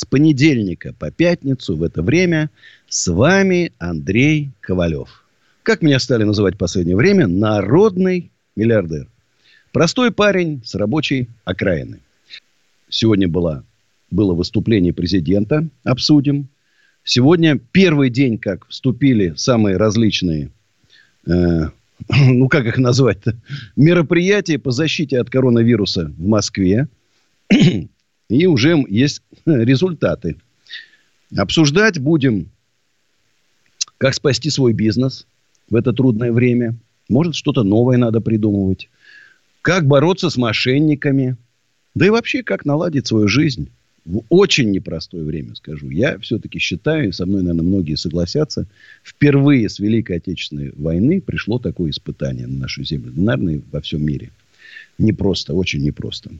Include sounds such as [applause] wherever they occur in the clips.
с понедельника по пятницу в это время с вами Андрей Ковалев. Как меня стали называть в последнее время? Народный миллиардер. Простой парень с рабочей окраины. Сегодня была, было выступление президента, обсудим. Сегодня первый день, как вступили самые различные, э, [clears throat] ну как их назвать-то, мероприятия по защите от коронавируса в Москве. [clears throat] И уже есть результаты. Обсуждать будем, как спасти свой бизнес в это трудное время. Может, что-то новое надо придумывать. Как бороться с мошенниками. Да и вообще, как наладить свою жизнь в очень непростое время, скажу. Я все-таки считаю, и со мной, наверное, многие согласятся, впервые с Великой Отечественной войны пришло такое испытание на нашу землю. Наверное, во всем мире. Непросто, очень непросто.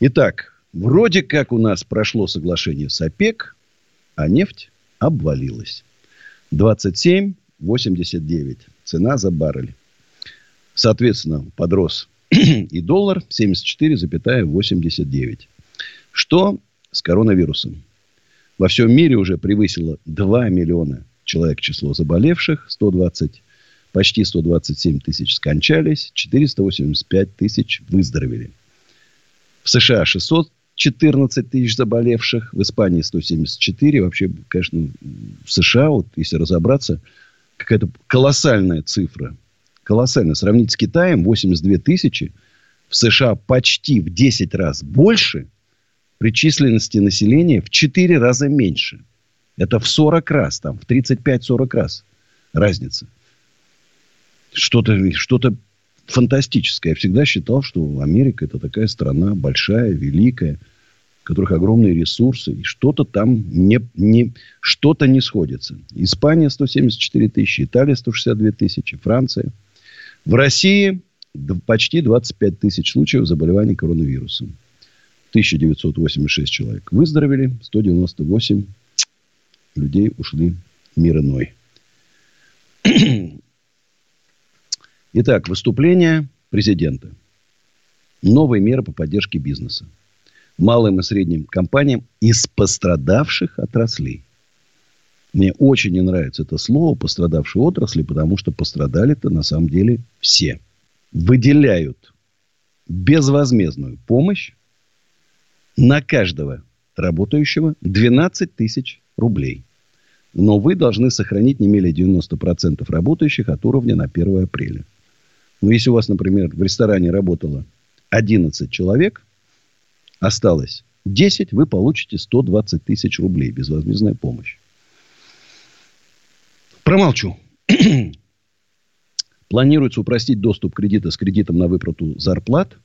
Итак, вроде как у нас прошло соглашение с ОПЕК, а нефть обвалилась. 27,89 цена за баррель. Соответственно, подрос [clears throat] и доллар 74,89. Что с коронавирусом? Во всем мире уже превысило 2 миллиона человек число заболевших, 120, почти 127 тысяч скончались, 485 тысяч выздоровели. В США 614 тысяч заболевших, в Испании 174. Вообще, конечно, в США, вот если разобраться, какая-то колоссальная цифра. Колоссальная. Сравнить с Китаем 82 тысячи. В США почти в 10 раз больше. При численности населения в 4 раза меньше. Это в 40 раз, там, в 35-40 раз разница. Что-то что фантастическое. Я всегда считал, что Америка это такая страна большая, великая, которых огромные ресурсы, и что-то там не, не, что-то не сходится. Испания 174 тысячи, Италия 162 тысячи, Франция. В России почти 25 тысяч случаев заболеваний коронавирусом. 1986 человек выздоровели, 198 людей ушли мир иной. Итак, выступление президента. Новые меры по поддержке бизнеса. Малым и средним компаниям из пострадавших отраслей. Мне очень не нравится это слово «пострадавшие отрасли», потому что пострадали-то на самом деле все. Выделяют безвозмездную помощь на каждого работающего 12 тысяч рублей. Но вы должны сохранить не менее 90% работающих от уровня на 1 апреля. Ну, если у вас, например, в ресторане работало 11 человек, осталось 10, вы получите 120 тысяч рублей. Безвозмездная помощь. Промолчу. [clears throat] Планируется упростить доступ кредита с кредитом на выплату зарплат.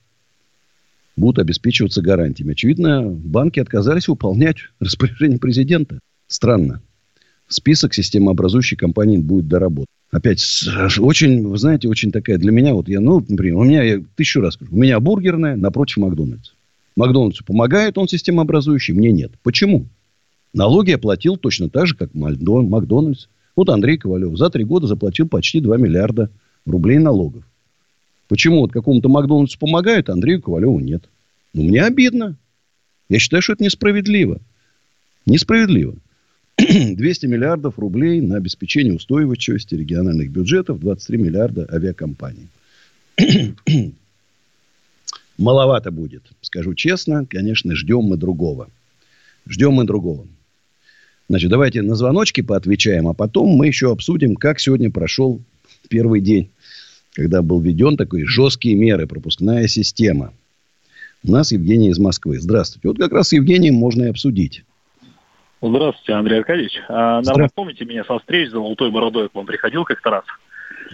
Будут обеспечиваться гарантиями. Очевидно, банки отказались выполнять [laughs] распоряжение президента. Странно. Список системообразующей компаний будет доработан. Опять, очень, вы знаете, очень такая для меня, вот я, ну, например, у меня, я тысячу раз скажу, у меня бургерная напротив Макдональдса. Макдональдсу помогает он системообразующий, мне нет. Почему? Налоги я платил точно так же, как Макдональдс. Вот Андрей Ковалев за три года заплатил почти 2 миллиарда рублей налогов. Почему вот какому-то Макдональдсу помогают, а Андрею Ковалеву нет? Ну, мне обидно. Я считаю, что это несправедливо. Несправедливо. [clears throat] 200 миллиардов рублей на обеспечение устойчивости региональных бюджетов, 23 миллиарда авиакомпаний. [clears throat] Маловато будет, скажу честно. Конечно, ждем мы другого. Ждем мы другого. Значит, давайте на звоночки поотвечаем, а потом мы еще обсудим, как сегодня прошел первый день, когда был введен такой жесткие меры, пропускная система. У нас Евгений из Москвы. Здравствуйте. Вот как раз с Евгением можно и обсудить. Здравствуйте, Андрей Аркадьевич. А, наверное, помните меня со встреч за золотой бородой, к вам приходил как-то раз.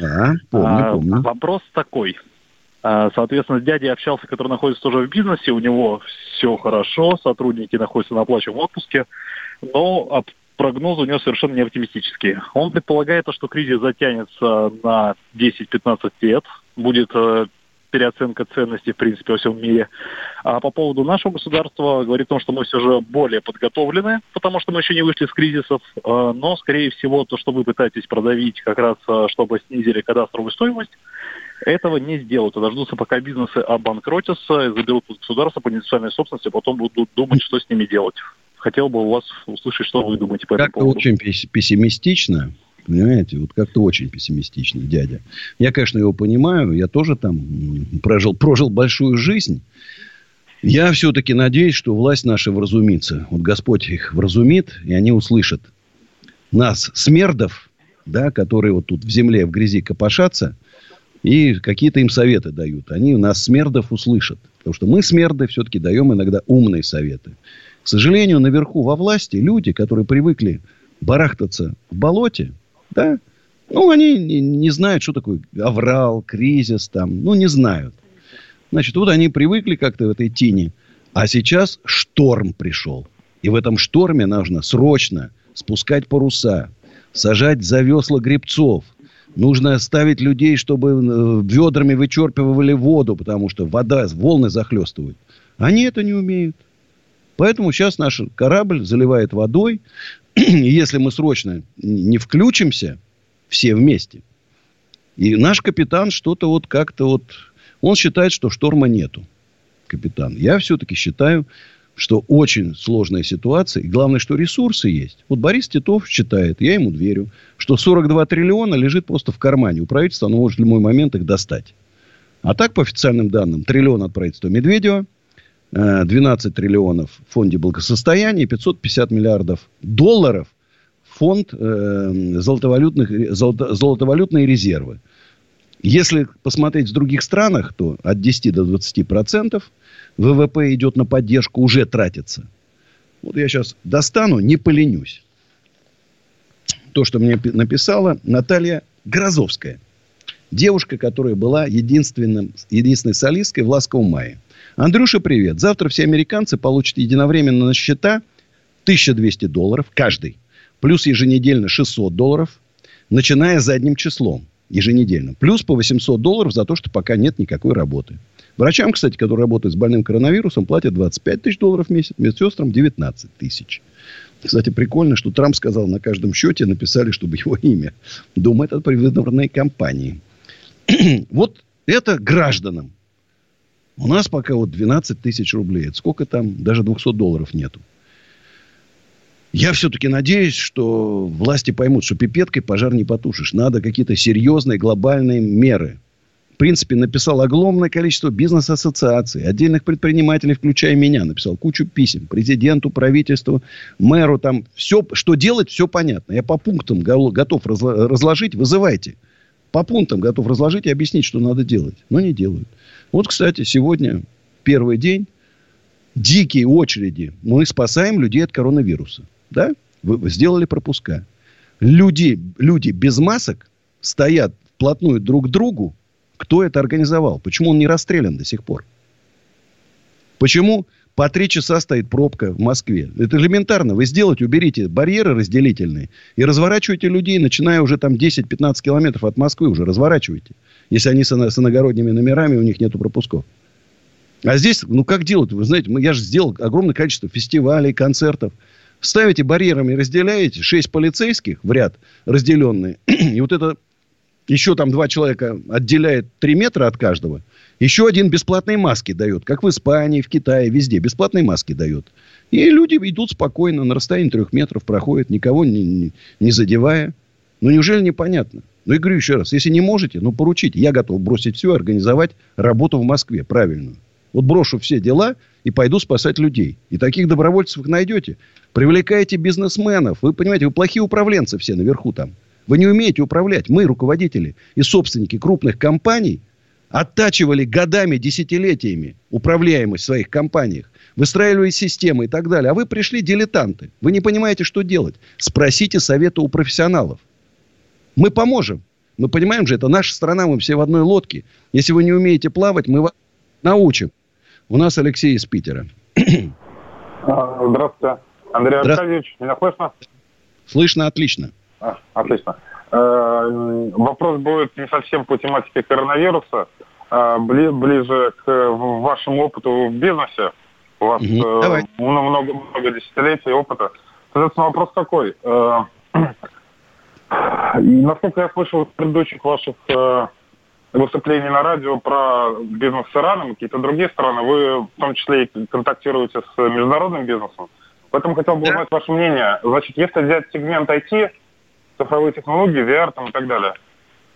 А, помню, а, помню. Вопрос такой. А, соответственно, с дядей общался, который находится тоже в бизнесе, у него все хорошо, сотрудники находятся на оплачиваемом отпуске, но прогнозы у него совершенно не оптимистические. Он предполагает, что кризис затянется на 10-15 лет, будет э, переоценка ценностей, в принципе, во всем мире. А по поводу нашего государства говорит о том, что мы все же более подготовлены, потому что мы еще не вышли из кризисов, э, но, скорее всего, то, что вы пытаетесь продавить как раз, э, чтобы снизили кадастровую стоимость, этого не сделают. Дождутся, пока бизнесы обанкротятся, заберут государство по индивидуальной собственности, а потом будут думать, что с ними делать. Хотел бы у вас услышать, что вы думаете по этому поводу. очень пессимистично. Понимаете, вот как-то очень пессимистичный дядя. Я, конечно, его понимаю. Я тоже там прожил, прожил большую жизнь. Я все-таки надеюсь, что власть наша вразумится. Вот Господь их вразумит, и они услышат нас, смердов, да, которые вот тут в земле, в грязи копошатся, и какие-то им советы дают. Они нас, смердов, услышат. Потому что мы, смерды, все-таки даем иногда умные советы. К сожалению, наверху во власти люди, которые привыкли барахтаться в болоте, да, ну, они не, не знают, что такое аврал, кризис там, ну, не знают. Значит, вот они привыкли как-то в этой тени. А сейчас шторм пришел. И в этом шторме нужно срочно спускать паруса, сажать за весла гребцов, Нужно ставить людей, чтобы э, ведрами вычерпывали воду, потому что вода, волны захлестывают. Они это не умеют. Поэтому сейчас наш корабль заливает водой. И если мы срочно не включимся все вместе, и наш капитан что-то вот как-то вот... Он считает, что шторма нету. Капитан. Я все-таки считаю, что очень сложная ситуация. И главное, что ресурсы есть. Вот Борис Титов считает, я ему верю, что 42 триллиона лежит просто в кармане. У правительства оно может в любой момент их достать. А так, по официальным данным, триллион от правительства Медведева, 12 э, триллионов в фонде благосостояния, 550 миллиардов долларов фонд э, золотовалютных, золото, золотовалютные резервы. Если посмотреть в других странах, то от 10 до 20 процентов – ВВП идет на поддержку, уже тратится. Вот я сейчас достану, не поленюсь. То, что мне написала Наталья Грозовская. Девушка, которая была единственным, единственной солисткой в «Ласковом мае». Андрюша, привет. Завтра все американцы получат единовременно на счета 1200 долларов каждый. Плюс еженедельно 600 долларов, начиная с задним числом еженедельно. Плюс по 800 долларов за то, что пока нет никакой работы. Врачам, кстати, которые работают с больным коронавирусом, платят 25 тысяч долларов в месяц, медсестрам 19 тысяч. Кстати, прикольно, что Трамп сказал, на каждом счете написали, чтобы его имя. Думаю, это предвыборные кампании. [clears throat] вот это гражданам. У нас пока вот 12 тысяч рублей. Это сколько там? Даже 200 долларов нету. Я все-таки надеюсь, что власти поймут, что пипеткой пожар не потушишь. Надо какие-то серьезные глобальные меры принципе, написал огромное количество бизнес-ассоциаций, отдельных предпринимателей, включая меня, написал кучу писем президенту, правительству, мэру, там все, что делать, все понятно. Я по пунктам готов разложить, вызывайте. По пунктам готов разложить и объяснить, что надо делать. Но не делают. Вот, кстати, сегодня первый день. Дикие очереди. Мы спасаем людей от коронавируса. Да? Вы сделали пропуска. Люди, люди без масок стоят вплотную друг к другу кто это организовал? Почему он не расстрелян до сих пор? Почему по три часа стоит пробка в Москве? Это элементарно. Вы сделайте, уберите барьеры разделительные и разворачивайте людей, начиная уже там 10-15 километров от Москвы уже разворачивайте. Если они с, с иногородними номерами, у них нету пропусков. А здесь, ну как делать? Вы знаете, я же сделал огромное количество фестивалей, концертов. Ставите барьерами, разделяете, шесть полицейских в ряд разделенные. [clears throat] И вот это еще там два человека отделяет 3 метра от каждого. Еще один бесплатные маски дает. Как в Испании, в Китае, везде. Бесплатные маски дает. И люди идут спокойно, на расстоянии трех метров проходят, никого не, не, не задевая. Ну, неужели непонятно? Ну, и говорю еще раз, если не можете, ну, поручите. Я готов бросить все, организовать работу в Москве правильную. Вот брошу все дела и пойду спасать людей. И таких добровольцев вы найдете. Привлекайте бизнесменов. Вы понимаете, вы плохие управленцы все наверху там. Вы не умеете управлять. Мы, руководители и собственники крупных компаний, оттачивали годами, десятилетиями управляемость в своих компаниях, выстраивали системы и так далее. А вы пришли дилетанты. Вы не понимаете, что делать. Спросите совета у профессионалов. Мы поможем. Мы понимаем же, это наша страна, мы все в одной лодке. Если вы не умеете плавать, мы вас научим. У нас Алексей из Питера. А, здравствуйте. Андрей Аркадьевич, меня слышно? Слышно отлично. А, отлично. Э, вопрос будет не совсем по тематике коронавируса, а ближе к вашему опыту в бизнесе. У вас угу. много, много десятилетий опыта. Соответственно, вопрос такой. Э, [clears throat] насколько я слышал из предыдущих ваших выступлений на радио про бизнес с Ираном и какие-то другие страны, вы в том числе и контактируете с международным бизнесом. Поэтому хотел бы узнать ваше мнение. Значит, если взять сегмент IT, цифровые технологии, VR там, и так далее,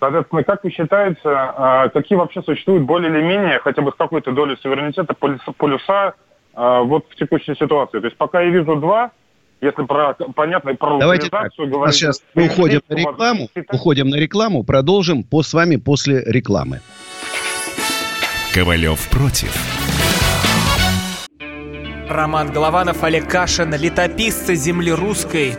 соответственно, как вы считаете, а, какие вообще существуют более или менее, хотя бы с какой-то долей суверенитета, полюса а, вот в текущей ситуации? То есть пока я вижу два, если про понятно про Давайте так. Говорить, сейчас мы уходим на рекламу, уходим на рекламу, продолжим по, с вами после рекламы. Ковалев против. Роман Голованов, Олег Кашин, летописцы земли русской.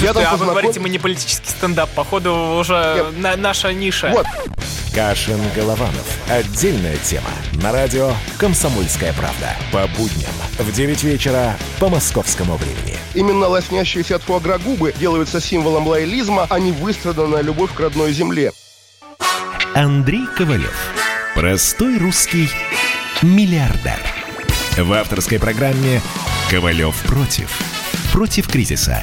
Я там а познаком... вы говорите, мы не политический стендап, походу уже на, наша ниша. Вот. Кашин Голованов. Отдельная тема. На радио «Комсомольская правда». По будням в 9 вечера по московскому времени. Именно лоснящиеся от фуагра губы делаются символом лоялизма, а не выстраданная любовь к родной земле. Андрей Ковалев. Простой русский миллиардер. В авторской программе «Ковалев против». Против кризиса,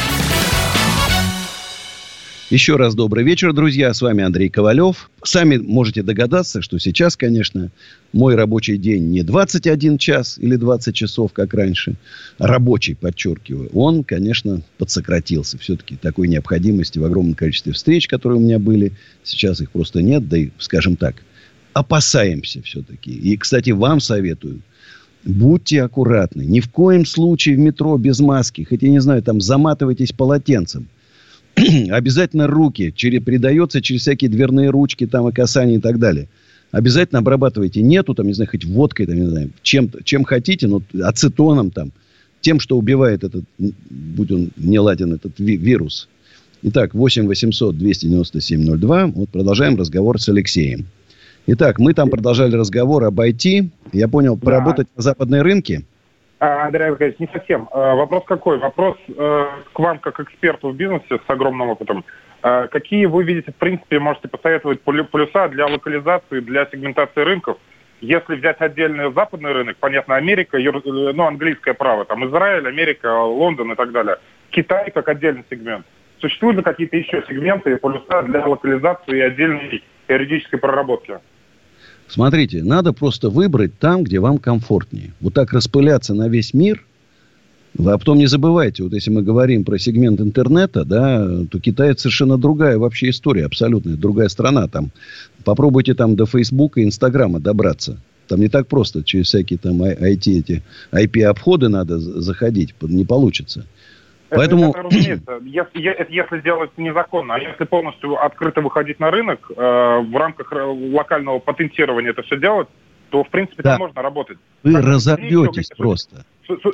Еще раз добрый вечер, друзья. С вами Андрей Ковалев. Сами можете догадаться, что сейчас, конечно, мой рабочий день не 21 час или 20 часов, как раньше. Рабочий, подчеркиваю. Он, конечно, подсократился. Все-таки такой необходимости в огромном количестве встреч, которые у меня были. Сейчас их просто нет. Да и, скажем так, опасаемся все-таки. И, кстати, вам советую. Будьте аккуратны. Ни в коем случае в метро без маски. Хотя, не знаю, там заматывайтесь полотенцем – [clears throat] обязательно руки через, передается через всякие дверные ручки, там, и касания и так далее. Обязательно обрабатывайте. Нету, там, не знаю, хоть водкой, там, не знаю, чем, чем хотите, но ацетоном там, тем, что убивает этот, будь он не ладен, этот ви- вирус. Итак, 8 800 297 02. Вот продолжаем разговор с Алексеем. Итак, мы там продолжали разговор об IT. Я понял, да. поработать на западной рынке – а, Андрей Аркадьевич, не совсем. А, вопрос какой? Вопрос э, к вам как эксперту в бизнесе с огромным опытом. А, какие вы видите, в принципе, можете посоветовать плюса для локализации, для сегментации рынков? Если взять отдельный западный рынок, понятно, Америка, ну, английское право, там Израиль, Америка, Лондон и так далее. Китай как отдельный сегмент. Существуют ли какие-то еще сегменты и полюса для локализации и отдельной юридической проработки? Смотрите, надо просто выбрать там, где вам комфортнее. Вот так распыляться на весь мир. А потом не забывайте, вот если мы говорим про сегмент интернета, да, то Китай это совершенно другая вообще история, абсолютно другая страна. Там попробуйте там до Фейсбука и Инстаграма добраться. Там не так просто через всякие там IT, эти IP-обходы надо заходить, не получится. Поэтому... Это, разумеется, если, если сделать незаконно, а если полностью открыто выходить на рынок, э, в рамках локального патентирования это все делать, то, в принципе, да. там можно работать. Вы так, разобьетесь просто.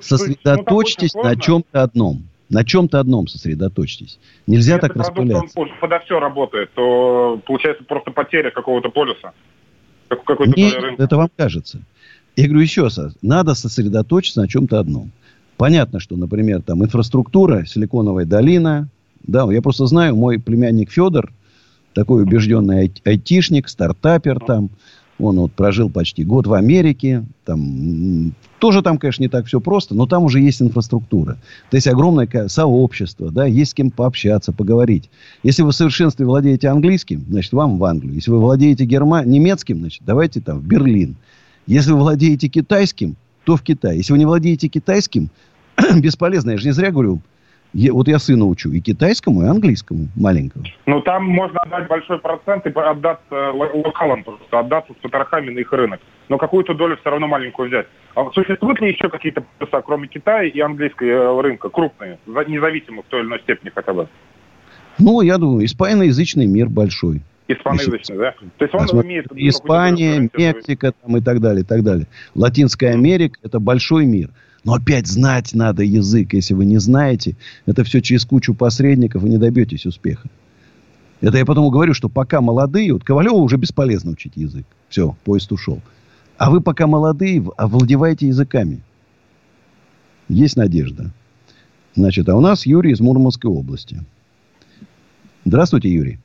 Сосредоточьтесь ну, на чем-то одном. На чем-то одном сосредоточьтесь. Нельзя Если так распыляться. Он подо все работает, то получается просто потеря какого-то полюса. Нет, это вам кажется. Я говорю еще раз, надо сосредоточиться на чем-то одном. Понятно, что, например, там инфраструктура, Силиконовая долина. Да, я просто знаю, мой племянник Федор, такой убежденный ай- айтишник, стартапер там. Он вот прожил почти год в Америке. Там, тоже там, конечно, не так все просто, но там уже есть инфраструктура. То есть огромное сообщество, да, есть с кем пообщаться, поговорить. Если вы в совершенстве владеете английским, значит, вам в Англию. Если вы владеете герма... немецким, значит, давайте там в Берлин. Если вы владеете китайским, то в Китай. Если вы не владеете китайским, [clears throat] бесполезно, я же не зря говорю, Я, вот я сына учу и китайскому, и английскому маленькому. Ну, там можно отдать большой процент и отдаться локалам, просто отдаться с потрохами на их рынок. Но какую-то долю все равно маленькую взять. А существуют ли еще какие-то плюса, кроме Китая и английского э, рынка, крупные, независимо в той или иной степени хотя бы? Ну, я думаю, испаноязычный мир большой. Испаноязычный, да? То есть он Посмотри, имеет... Испания, Мексика там, и так далее, и так далее. Латинская Америка – это большой мир. Но опять знать надо язык. Если вы не знаете, это все через кучу посредников, вы не добьетесь успеха. Это я потом говорю, что пока молодые, вот Ковалеву уже бесполезно учить язык. Все, поезд ушел. А вы пока молодые, овладеваете языками. Есть надежда. Значит, а у нас Юрий из Мурманской области. Здравствуйте, Юрий.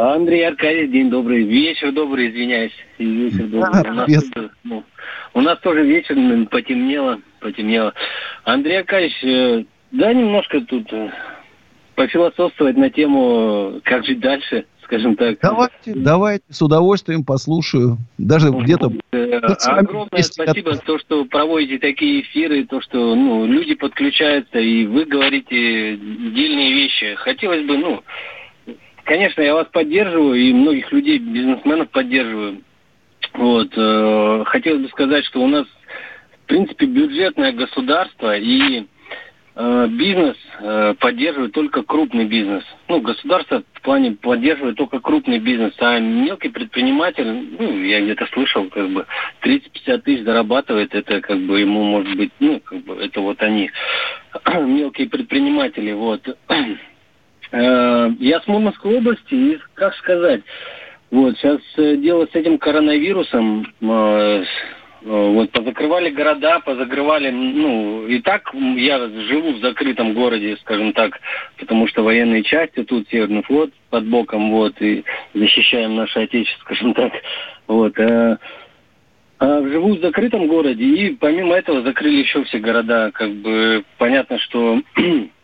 Андрей Аркадьевич, день добрый. Вечер добрый, извиняюсь. Вечер [laughs] добрый. Да, у, нас тут, ну, у нас тоже вечер потемнело, потемнело. Андрей Аркадьевич, э, да, немножко тут э, пофилософствовать на тему, как жить дальше, скажем так. Давайте, давайте, с удовольствием послушаю. Даже где-то... Э, огромное спасибо за то, что проводите такие эфиры, то, что ну, люди подключаются, и вы говорите дельные вещи. Хотелось бы, ну, Конечно, я вас поддерживаю и многих людей, бизнесменов поддерживаю. Вот. Э, хотелось бы сказать, что у нас, в принципе, бюджетное государство и э, бизнес э, поддерживает только крупный бизнес. Ну, государство в плане поддерживает только крупный бизнес, а мелкий предприниматель, ну, я где-то слышал, как бы 30-50 тысяч зарабатывает, это как бы ему может быть, ну, как бы это вот они, [clears throat] мелкие предприниматели, вот. [clears throat] Э, я с Мурманской области, и, как сказать, вот, сейчас э, дело с этим коронавирусом, э, вот, позакрывали города, позакрывали, ну, и так я живу в закрытом городе, скажем так, потому что военные части тут, Северный флот под боком, вот, и защищаем наше отечество, [laughs] скажем так, вот, а, живу в закрытом городе, и помимо этого закрыли еще все города, как бы, понятно, что [clears throat]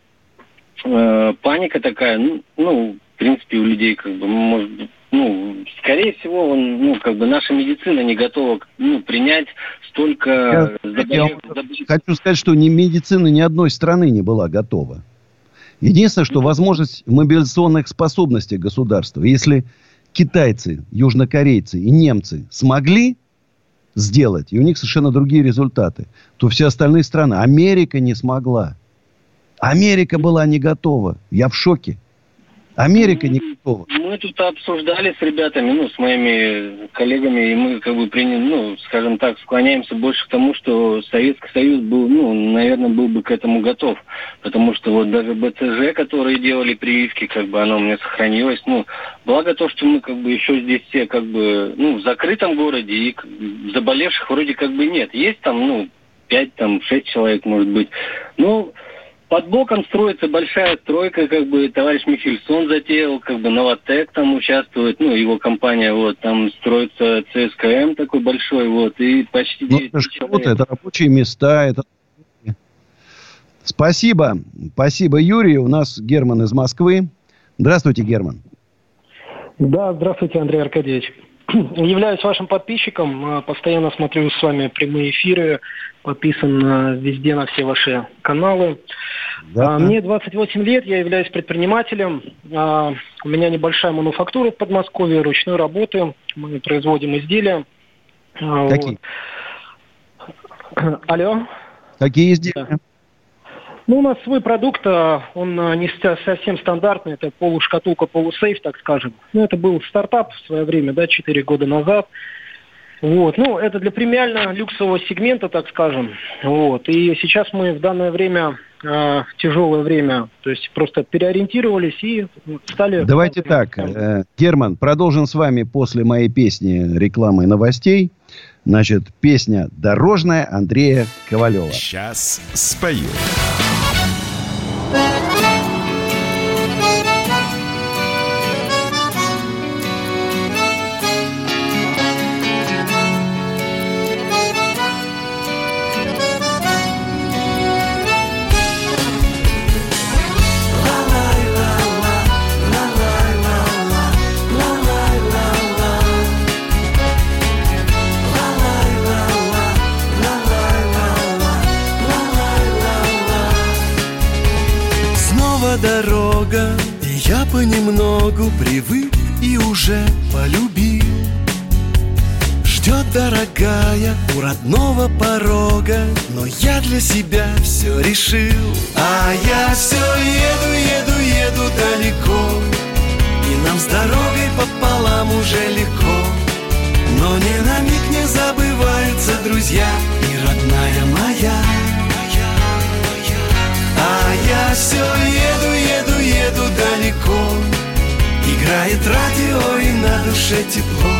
э, паника такая, ну, ну, в принципе, у людей, как бы, может быть, ну, скорее всего, он, ну, как бы наша медицина не готова, ну, принять столько я, заболев... я хочу сказать, что ни медицина ни одной страны не была готова. Единственное, что возможность мобилизационных способностей государства. Если китайцы, южнокорейцы и немцы смогли сделать, и у них совершенно другие результаты, то все остальные страны, Америка не смогла. Америка была не готова. Я в шоке. Америка не готова. Мы тут обсуждали с ребятами, ну, с моими коллегами, и мы как бы приняли, ну, скажем так, склоняемся больше к тому, что Советский Союз был, ну, наверное, был бы к этому готов. Потому что вот даже БЦЖ, которые делали прививки, как бы оно у меня сохранилось. Ну, благо то, что мы как бы еще здесь все как бы, ну, в закрытом городе, и заболевших вроде как бы нет. Есть там, ну, пять, там, шесть человек, может быть. Ну, под боком строится большая стройка, как бы товарищ Михельсон затеял, как бы Новотек там участвует, ну, его компания, вот, там строится ЦСКМ такой большой, вот, и почти 9 ну, это Вот это рабочие места, это... Спасибо, спасибо, Юрий. У нас Герман из Москвы. Здравствуйте, Герман. Да, здравствуйте, Андрей Аркадьевич. Являюсь вашим подписчиком, а, постоянно смотрю с вами прямые эфиры, подписан везде на все ваши каналы. Да. А, мне 28 лет, я являюсь предпринимателем. А, у меня небольшая мануфактура в Подмосковье, ручной работы. Мы производим изделия. Какие? Вот. Алло. Какие изделия? Да. Ну, у нас свой продукт, а, он а, не совсем стандартный, это полушкатулка, полусейф, так скажем. Ну, это был стартап в свое время, да, 4 года назад. Вот, ну, это для премиально-люксового сегмента, так скажем. Вот, и сейчас мы в данное время, э, тяжелое время, то есть просто переориентировались и стали... Давайте так, э, Герман, продолжим с вами после моей песни рекламы и новостей. Значит, песня «Дорожная» Андрея Ковалева. Сейчас спою. Дорога. И я понемногу привык и уже полюбил. Ждет дорогая у родного порога. Но я для себя все решил. А я все еду, еду, еду далеко. И нам с дорогой пополам уже легко. Но ни на миг не забываются друзья И родная моя я все еду, еду, еду далеко. Играет радио и на душе тепло.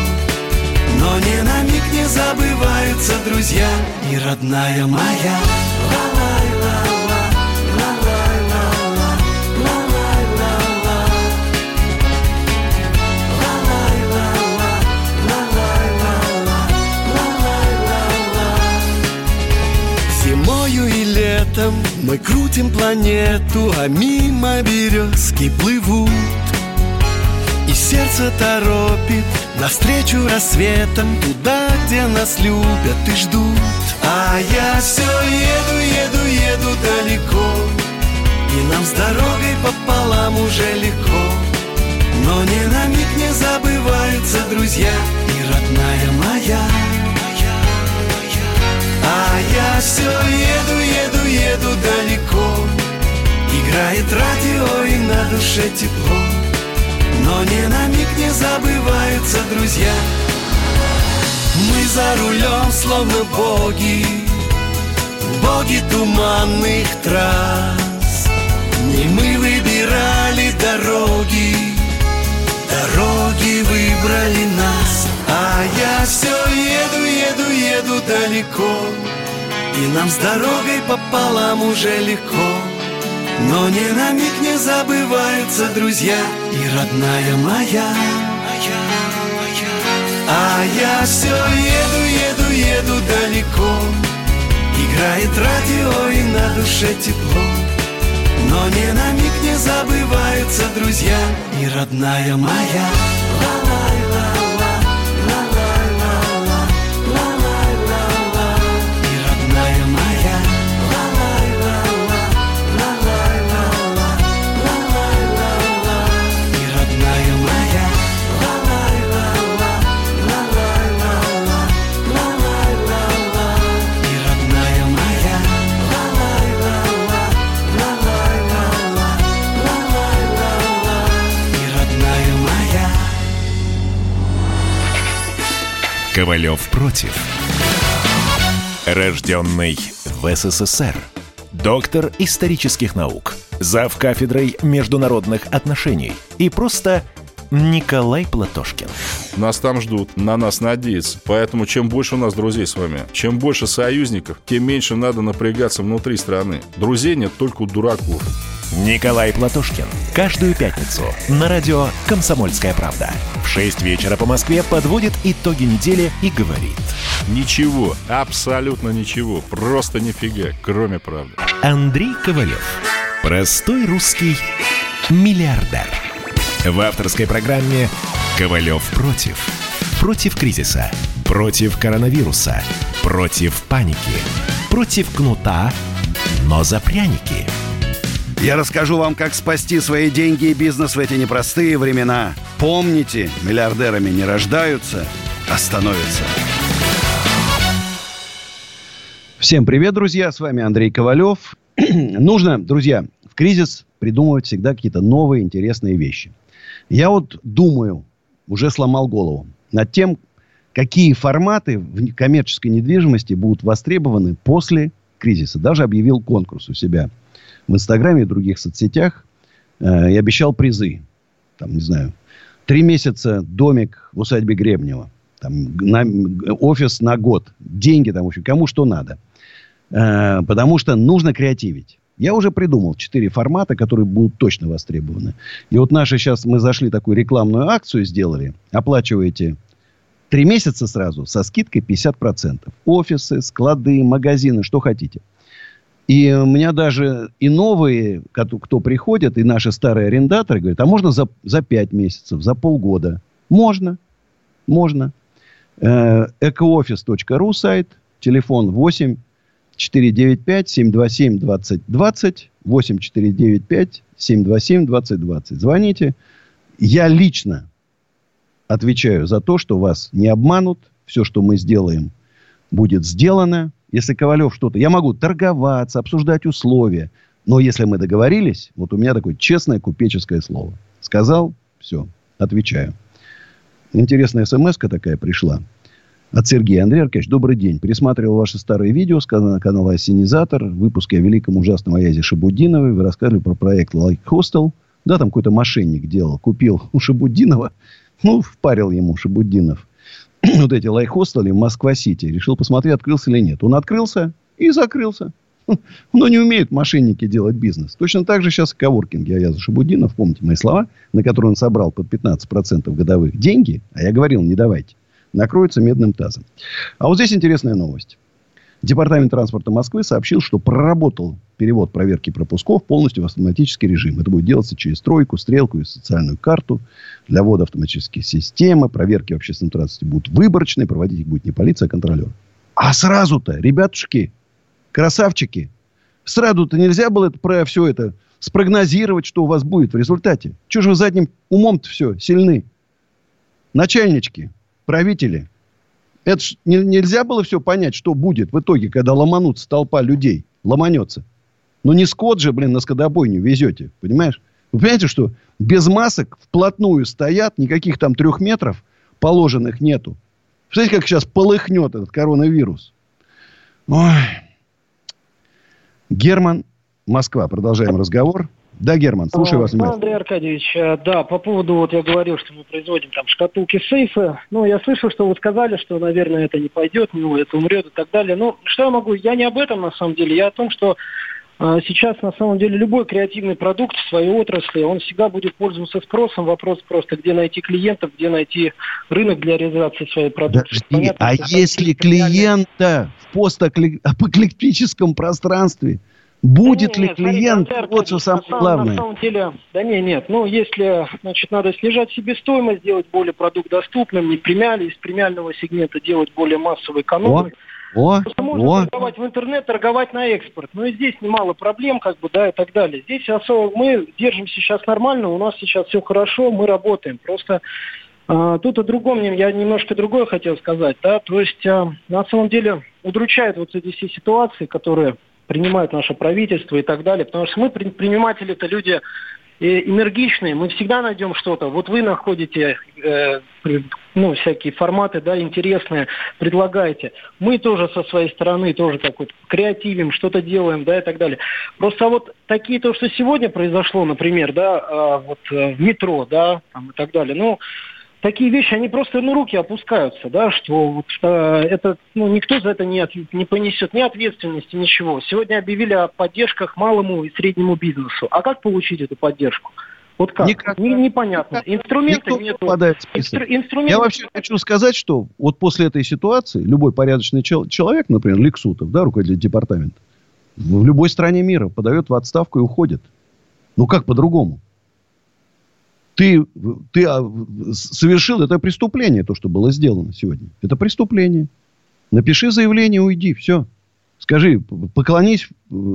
Но ни на миг не забываются друзья и родная моя. Зимою летом мы крутим планету, а мимо березки плывут. И сердце торопит навстречу рассветом Туда, где нас любят и ждут. А я все еду, еду, еду далеко И нам с дорогой пополам уже легко. Но ни на миг не забываются друзья И родная моя А я все еду, еду, еду далеко. Играет радио и на душе тепло. Но ни на миг не забываются друзья. Мы за рулем словно боги. Боги туманных трасс. Не мы выбирали дороги. Дороги выбрали нас. А я все еду, еду, еду далеко И нам с дорогой пополам уже легко но ни на миг не забываются друзья и родная моя. А я все еду, еду, еду далеко. Играет радио и на душе тепло. Но ни на миг не забываются друзья и родная моя. Ковалев против. Рожденный в СССР. Доктор исторических наук. Зав кафедрой международных отношений. И просто Николай Платошкин. Нас там ждут, на нас надеются. Поэтому чем больше у нас друзей с вами, чем больше союзников, тем меньше надо напрягаться внутри страны. Друзей нет только у дураков. Николай Платошкин. Каждую пятницу на радио «Комсомольская правда». В 6 вечера по Москве подводит итоги недели и говорит. Ничего, абсолютно ничего, просто нифига, кроме правды. Андрей Ковалев. Простой русский миллиардер. В авторской программе «Ковалев против». Против кризиса, против коронавируса, против паники, против кнута, но за пряники – я расскажу вам, как спасти свои деньги и бизнес в эти непростые времена. Помните, миллиардерами не рождаются, а становятся. Всем привет, друзья! С вами Андрей Ковалев. [clears throat] Нужно, друзья, в кризис придумывать всегда какие-то новые интересные вещи. Я вот думаю, уже сломал голову над тем, какие форматы в коммерческой недвижимости будут востребованы после кризиса. Даже объявил конкурс у себя – в Инстаграме и других соцсетях э, и обещал призы. Там, не знаю, три месяца домик в усадьбе Гребнева. Там, на, офис на год. Деньги там, в общем, кому что надо. Э, потому что нужно креативить. Я уже придумал четыре формата, которые будут точно востребованы. И вот наши сейчас, мы зашли такую рекламную акцию, сделали. Оплачиваете три месяца сразу со скидкой 50%. Офисы, склады, магазины, что хотите. И у меня даже и новые, кто, приходят, и наши старые арендаторы говорят, а можно за, за 5 месяцев, за полгода? Можно. Можно. Э, экоофис.ру сайт, телефон 8 495 727 20 20, 8495-727-2020. Звоните. Я лично отвечаю за то, что вас не обманут. Все, что мы сделаем, будет сделано. Если Ковалев что-то... Я могу торговаться, обсуждать условия. Но если мы договорились, вот у меня такое честное купеческое слово. Сказал, все, отвечаю. Интересная смс такая пришла от Сергея. Андрей Аркадьевич, добрый день. Пересматривал ваши старые видео с канала, канала «Осенизатор». Выпуски о великом ужасном Аязе Шабудиновой. Вы рассказывали про проект «Лайк Хостел». Да, там какой-то мошенник делал. Купил [laughs] у Шабудинова. Ну, впарил ему Шабудинов. [clears throat] вот эти лайк-хостелы в Москва-Сити. Решил посмотреть, открылся или нет. Он открылся и закрылся. [laughs] Но не умеют мошенники делать бизнес. Точно так же сейчас коворкинг Аяза Шабудинов, помните мои слова, на которые он собрал под 15% годовых деньги, а я говорил, не давайте, накроется медным тазом. А вот здесь интересная новость. Департамент транспорта Москвы сообщил, что проработал перевод проверки пропусков полностью в автоматический режим. Это будет делаться через тройку, стрелку и социальную карту. Для ввода автоматических системы проверки в общественном транспорте будут выборочные. Проводить их будет не полиция, а контролер. А сразу-то, ребятушки, красавчики, сразу-то нельзя было это, про все это спрогнозировать, что у вас будет в результате. Чего же вы задним умом-то все сильны? Начальнички, правители. Это ж не, нельзя было все понять, что будет в итоге, когда ломанутся толпа людей. Ломанется. Ну, не скот же, блин, на скотобойню везете. Понимаешь? Вы понимаете, что без масок вплотную стоят, никаких там трех метров положенных нету. Представляете, как сейчас полыхнет этот коронавирус? Ой. Герман, Москва. Продолжаем разговор. Да, Герман, слушаю вас внимательно. Андрей Аркадьевич, э, да, по поводу, вот я говорил, что мы производим там шкатулки, сейфы. Ну, я слышал, что вы сказали, что, наверное, это не пойдет, ну, это умрет и так далее. Ну, что я могу? Я не об этом, на самом деле. Я о том, что э, сейчас, на самом деле, любой креативный продукт в своей отрасли, он всегда будет пользоваться спросом. Вопрос просто, где найти клиентов, где найти рынок для реализации своей продукции. Подожди, Понятно, а если клиента в постапокалиптическом [laughs] пространстве – Будет да ли нет, клиент, смотрите, вот что самое на главное. На самом деле, да не, нет. Ну, если, значит, надо снижать себестоимость, делать более продукт доступным, не премиали, из премиального сегмента делать более массовый экономный. О, о, можно о. торговать в интернет, торговать на экспорт. Но и здесь немало проблем, как бы, да, и так далее. Здесь особо мы держимся сейчас нормально, у нас сейчас все хорошо, мы работаем. Просто а, тут о другом, я немножко другое хотел сказать, да, то есть а, на самом деле удручает вот эти все ситуации, которые принимает наше правительство и так далее. Потому что мы, предприниматели, это люди э, энергичные, мы всегда найдем что-то. Вот вы находите э, ну, всякие форматы, да, интересные, предлагаете. Мы тоже со своей стороны тоже так вот креативим, что-то делаем, да, и так далее. Просто вот такие то, что сегодня произошло, например, да, э, вот э, в метро, да, там, и так далее, ну, такие вещи, они просто на руки опускаются, да, что вот, э, это, ну, никто за это не, от, не понесет ни ответственности, ничего. Сегодня объявили о поддержках малому и среднему бизнесу. А как получить эту поддержку? Вот как? Никак. Не, непонятно. Инструменты нет. Инстру, инструменты... Я вообще хочу сказать, что вот после этой ситуации любой порядочный чел- человек, например, Лексутов, да, руководитель департамента, в любой стране мира подает в отставку и уходит. Ну как по-другому? Ты, ты а, совершил это преступление, то, что было сделано сегодня. Это преступление. Напиши заявление, уйди, все. Скажи, поклонись,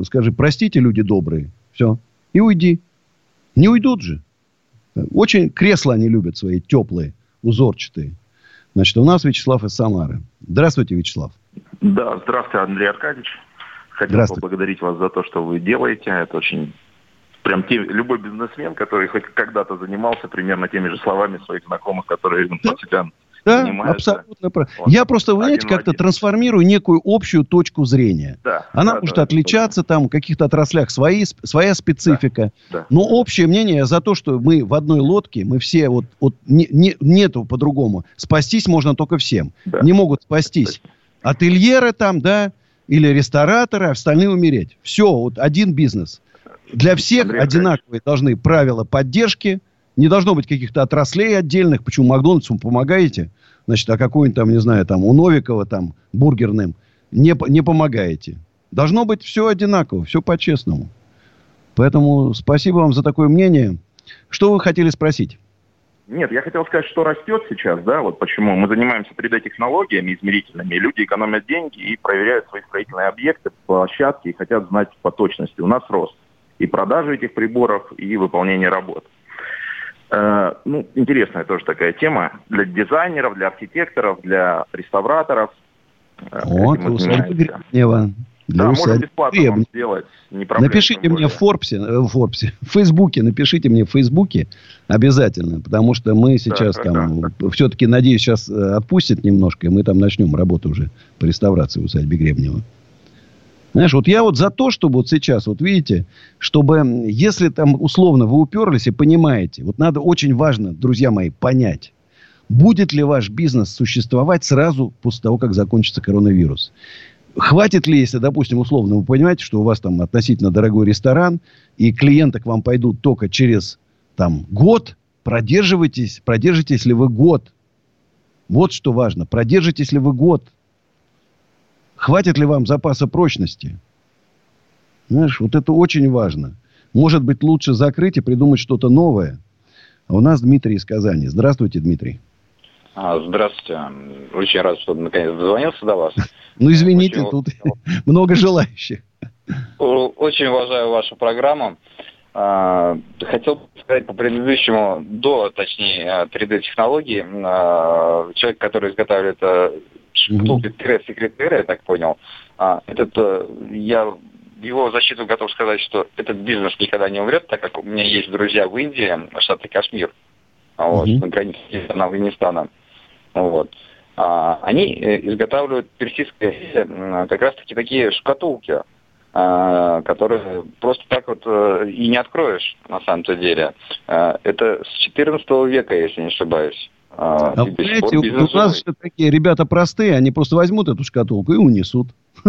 скажи, простите, люди добрые, все. И уйди. Не уйдут же. Очень кресла они любят свои теплые, узорчатые. Значит, у нас Вячеслав из Самары. Здравствуйте, Вячеслав. Да, здравствуйте, Андрей Аркадьевич. Хотел поблагодарить вас за то, что вы делаете. Это очень прям те, любой бизнесмен, который хоть когда-то занимался примерно теми же словами своих знакомых, которые да. под себя да, абсолютно правильно. Я просто, вы знаете, как-то трансформирую некую общую точку зрения. Да, Она да, может да, отличаться, да. там, в каких-то отраслях свои, своя специфика. Да, да. Но общее мнение за то, что мы в одной лодке, мы все, вот, вот не, не, нету по-другому. Спастись можно только всем. Да. Не могут спастись ательеры там, да, или рестораторы, а остальные умереть. Все, вот один бизнес. Для всех Андрей одинаковые должны правила поддержки. Не должно быть каких-то отраслей отдельных. Почему Макдональдсу помогаете? Значит, а какой-нибудь там, не знаю, там у Новикова там бургерным не, не помогаете. Должно быть все одинаково, все по-честному. Поэтому спасибо вам за такое мнение. Что вы хотели спросить? Нет, я хотел сказать, что растет сейчас, да, вот почему. Мы занимаемся 3D-технологиями измерительными, люди экономят деньги и проверяют свои строительные объекты, площадки и хотят знать по точности. У нас рост. И продажу этих приборов, и выполнение работ. Э, ну, интересная тоже такая тема для дизайнеров, для архитекторов, для реставраторов. Э, вот, усадьба Гребнева. Да, можно бесплатно вам сделать. Не проблема, напишите мне в Форбсе, э, в Форбсе, [laughs] в Фейсбуке, напишите мне в Фейсбуке обязательно, потому что мы сейчас да, там, да, все-таки, надеюсь, сейчас отпустят немножко, и мы там начнем работу уже по реставрации в усадьбе Гребнева. Знаешь, вот я вот за то, чтобы вот сейчас, вот видите, чтобы, если там условно вы уперлись и понимаете, вот надо очень важно, друзья мои, понять, будет ли ваш бизнес существовать сразу после того, как закончится коронавирус. Хватит ли, если, допустим, условно, вы понимаете, что у вас там относительно дорогой ресторан, и клиенты к вам пойдут только через там год, продерживайтесь, продержитесь ли вы год. Вот что важно. Продержитесь ли вы год. Хватит ли вам запаса прочности? Знаешь, вот это очень важно. Может быть, лучше закрыть и придумать что-то новое. А у нас Дмитрий из Казани. Здравствуйте, Дмитрий. А, здравствуйте. Очень рад, что наконец дозвонился до вас. [laughs] Ну, извините, очень... тут [laughs] много желающих. Очень уважаю вашу программу. А, хотел сказать по предыдущему, до, точнее, 3D-технологии, а, человек, который изготавливает шкатулки-секретаря, я так понял, этот, э, я его защиту готов сказать, что этот бизнес никогда не умрет, так как у меня есть друзья в Индии, штате Кашмир, вот, mm-hmm. на границе Афганистана. Вот. А, они э, изготавливают персидские как раз-таки такие шкатулки, а, которые просто так вот э, и не откроешь на самом-то деле. А, это с 14 века, если не ошибаюсь. А, а понимаете, у нас такие ребята простые, они просто возьмут эту шкатулку и унесут. [laughs]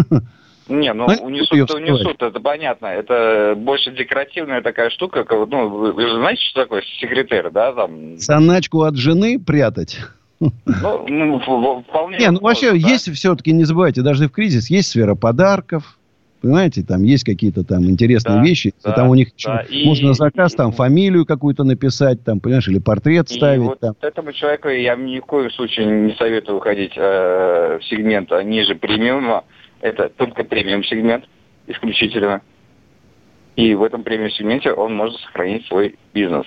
Не, ну унесут, унесут, это понятно. Это больше декоративная такая штука. Ну, вы, вы же знаете, что такое секретарь, да? Там... Саначку от жены прятать. Ну, ну вполне. Не, ну вообще да? есть все-таки, не забывайте, даже в кризис есть сфера подарков. Понимаете, там есть какие-то там интересные да, вещи. Да, там у них да, и, можно на заказ там фамилию какую-то написать, там, понимаешь, или портрет и ставить. Вот там. этому человеку я ни в коем случае не советую уходить э, в сегмент ниже премиума. Это только премиум сегмент исключительно. И в этом премиум сегменте он может сохранить свой бизнес.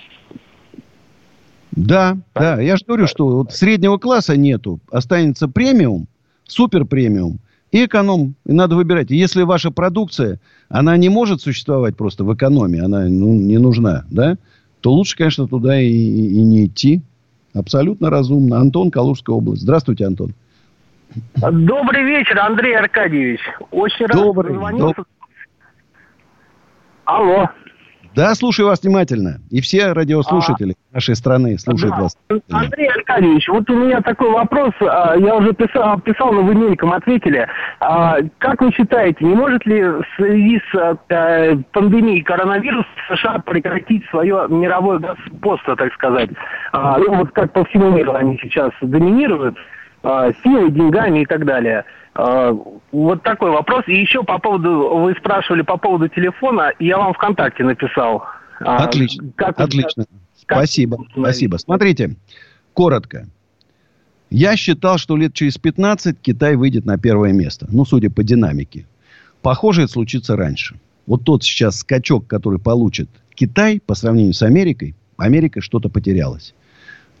Да, да, да. Я же говорю, что вот среднего класса нету. Останется премиум, супер премиум и эконом. И надо выбирать. Если ваша продукция, она не может существовать просто в экономии, она ну, не нужна, да, то лучше, конечно, туда и, и не идти. Абсолютно разумно. Антон, Калужская область. Здравствуйте, Антон. Добрый вечер, Андрей Аркадьевич. Очень Добрый, рад, что доб... Алло. Да, слушаю вас внимательно. И все радиослушатели а, нашей страны слушают да. вас. Андрей Аркадьевич, вот у меня такой вопрос. А, я уже писал, писал но вы мельком ответили. А, как вы считаете, не может ли в связи с э, пандемией коронавируса США прекратить свое мировое господство, так сказать? Ну, вот как по всему миру они сейчас доминируют силой, деньгами и так далее. А, вот такой вопрос. И еще по поводу, вы спрашивали по поводу телефона, я вам ВКонтакте написал. А, отлично, как, отлично. Как, спасибо, как... спасибо. Смотрите, коротко. Я считал, что лет через 15 Китай выйдет на первое место. Ну, судя по динамике. Похоже, это случится раньше. Вот тот сейчас скачок, который получит Китай по сравнению с Америкой, Америка что-то потерялась.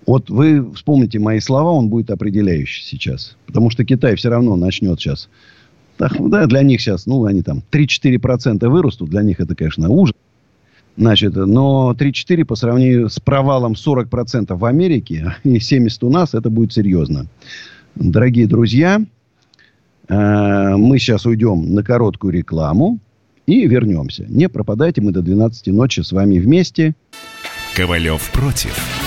Вот вы вспомните мои слова, он будет определяющий сейчас. Потому что Китай все равно начнет сейчас. Так, да, для них сейчас, ну, они там 3-4% вырастут. Для них это, конечно, ужас. Значит, но 3-4 по сравнению с провалом 40% в Америке и 70% у нас, это будет серьезно. Дорогие друзья, э, мы сейчас уйдем на короткую рекламу и вернемся. Не пропадайте, мы до 12 ночи с вами вместе. Ковалев против.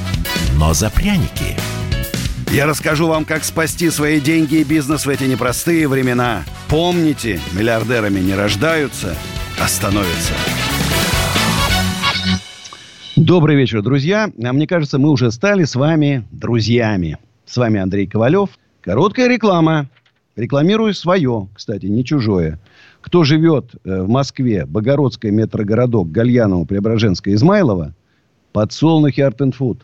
но за пряники. Я расскажу вам, как спасти свои деньги и бизнес в эти непростые времена. Помните, миллиардерами не рождаются, остановится. Добрый вечер, друзья. А мне кажется, мы уже стали с вами друзьями. С вами Андрей Ковалев. Короткая реклама. Рекламирую свое, кстати, не чужое. Кто живет э, в Москве, Богородская, метрогородок, Гальяново, Преображенская, Измайлова, подсолнухи Art and Food.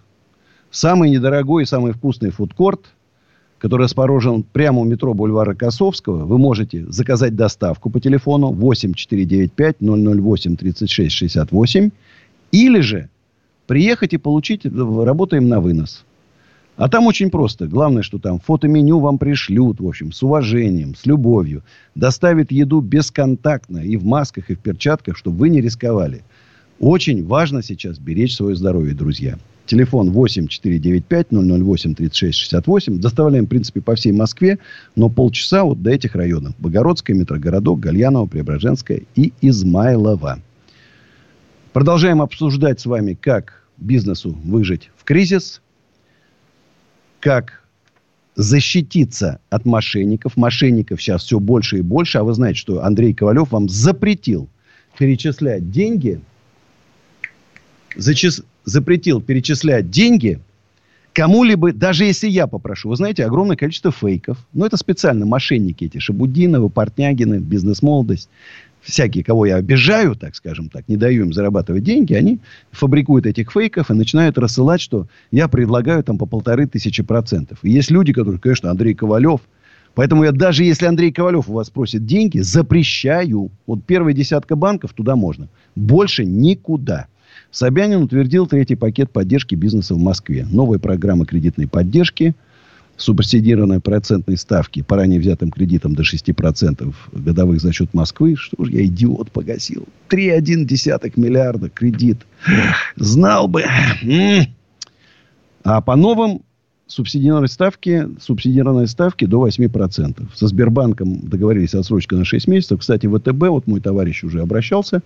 Самый недорогой и самый вкусный фудкорт, который расположен прямо у метро бульвара Косовского. Вы можете заказать доставку по телефону 8495 008 36 68 или же приехать и получить, работаем на вынос. А там очень просто. Главное, что там фотоменю вам пришлют, в общем, с уважением, с любовью. Доставят еду бесконтактно и в масках, и в перчатках, чтобы вы не рисковали. Очень важно сейчас беречь свое здоровье, друзья. Телефон 8 495 008 36 68. Доставляем, в принципе, по всей Москве, но полчаса вот до этих районов. Богородская, метрогородок, Гальянова, Преображенская и Измайлова. Продолжаем обсуждать с вами, как бизнесу выжить в кризис – как защититься от мошенников. Мошенников сейчас все больше и больше. А вы знаете, что Андрей Ковалев вам запретил перечислять деньги, зачис, запретил перечислять деньги кому-либо, даже если я попрошу. Вы знаете, огромное количество фейков. Но это специально мошенники эти. Шабудиновы, Портнягины, бизнес-молодость всякие, кого я обижаю, так скажем так, не даю им зарабатывать деньги, они фабрикуют этих фейков и начинают рассылать, что я предлагаю там по полторы тысячи процентов. И есть люди, которые, конечно, Андрей Ковалев. Поэтому я даже если Андрей Ковалев у вас просит деньги, запрещаю. Вот первая десятка банков туда можно. Больше никуда. Собянин утвердил третий пакет поддержки бизнеса в Москве. Новая программа кредитной поддержки – субсидированной процентной ставки по ранее взятым кредитам до 6% годовых за счет Москвы. Что ж я, идиот, погасил. 3,1 миллиарда кредит. Знал бы. А по новым субсидированной ставке, субсидированной ставке до 8%. Со Сбербанком договорились отсрочка на 6 месяцев. Кстати, ВТБ, вот мой товарищ уже обращался,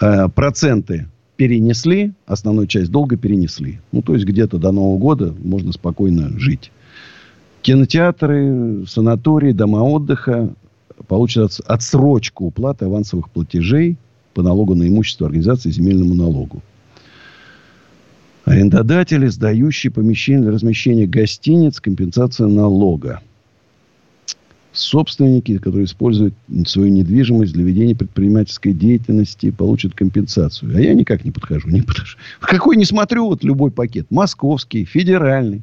э, проценты перенесли, основную часть долга перенесли. Ну, то есть, где-то до Нового года можно спокойно жить. Кинотеатры, санатории, дома отдыха получат отсрочку уплаты авансовых платежей по налогу на имущество организации земельному налогу. Арендодатели, сдающие помещения для размещения гостиниц, компенсация налога. Собственники, которые используют свою недвижимость для ведения предпринимательской деятельности, получат компенсацию. А я никак не подхожу. Не подхожу. [laughs] Какой не смотрю, вот любой пакет. Московский, федеральный.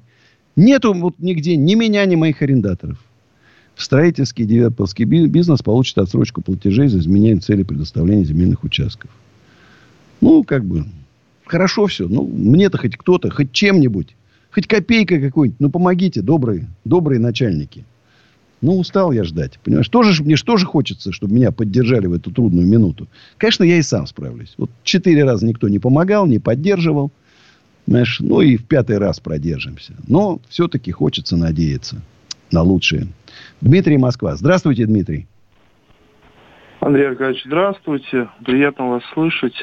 Нету вот нигде ни меня, ни моих арендаторов. В строительский девелоперский бизнес получит отсрочку платежей за изменение цели предоставления земельных участков. Ну, как бы, хорошо все. Ну, мне-то хоть кто-то, хоть чем-нибудь, хоть копейка какой-нибудь. Ну, помогите, добрые, добрые начальники. Ну, устал я ждать. Понимаешь, тоже, мне что же хочется, чтобы меня поддержали в эту трудную минуту. Конечно, я и сам справлюсь. Вот четыре раза никто не помогал, не поддерживал. Знаешь, ну и в пятый раз продержимся. Но все-таки хочется надеяться на лучшее. Дмитрий Москва. Здравствуйте, Дмитрий. Андрей Аркадьевич, здравствуйте. Приятно вас слышать.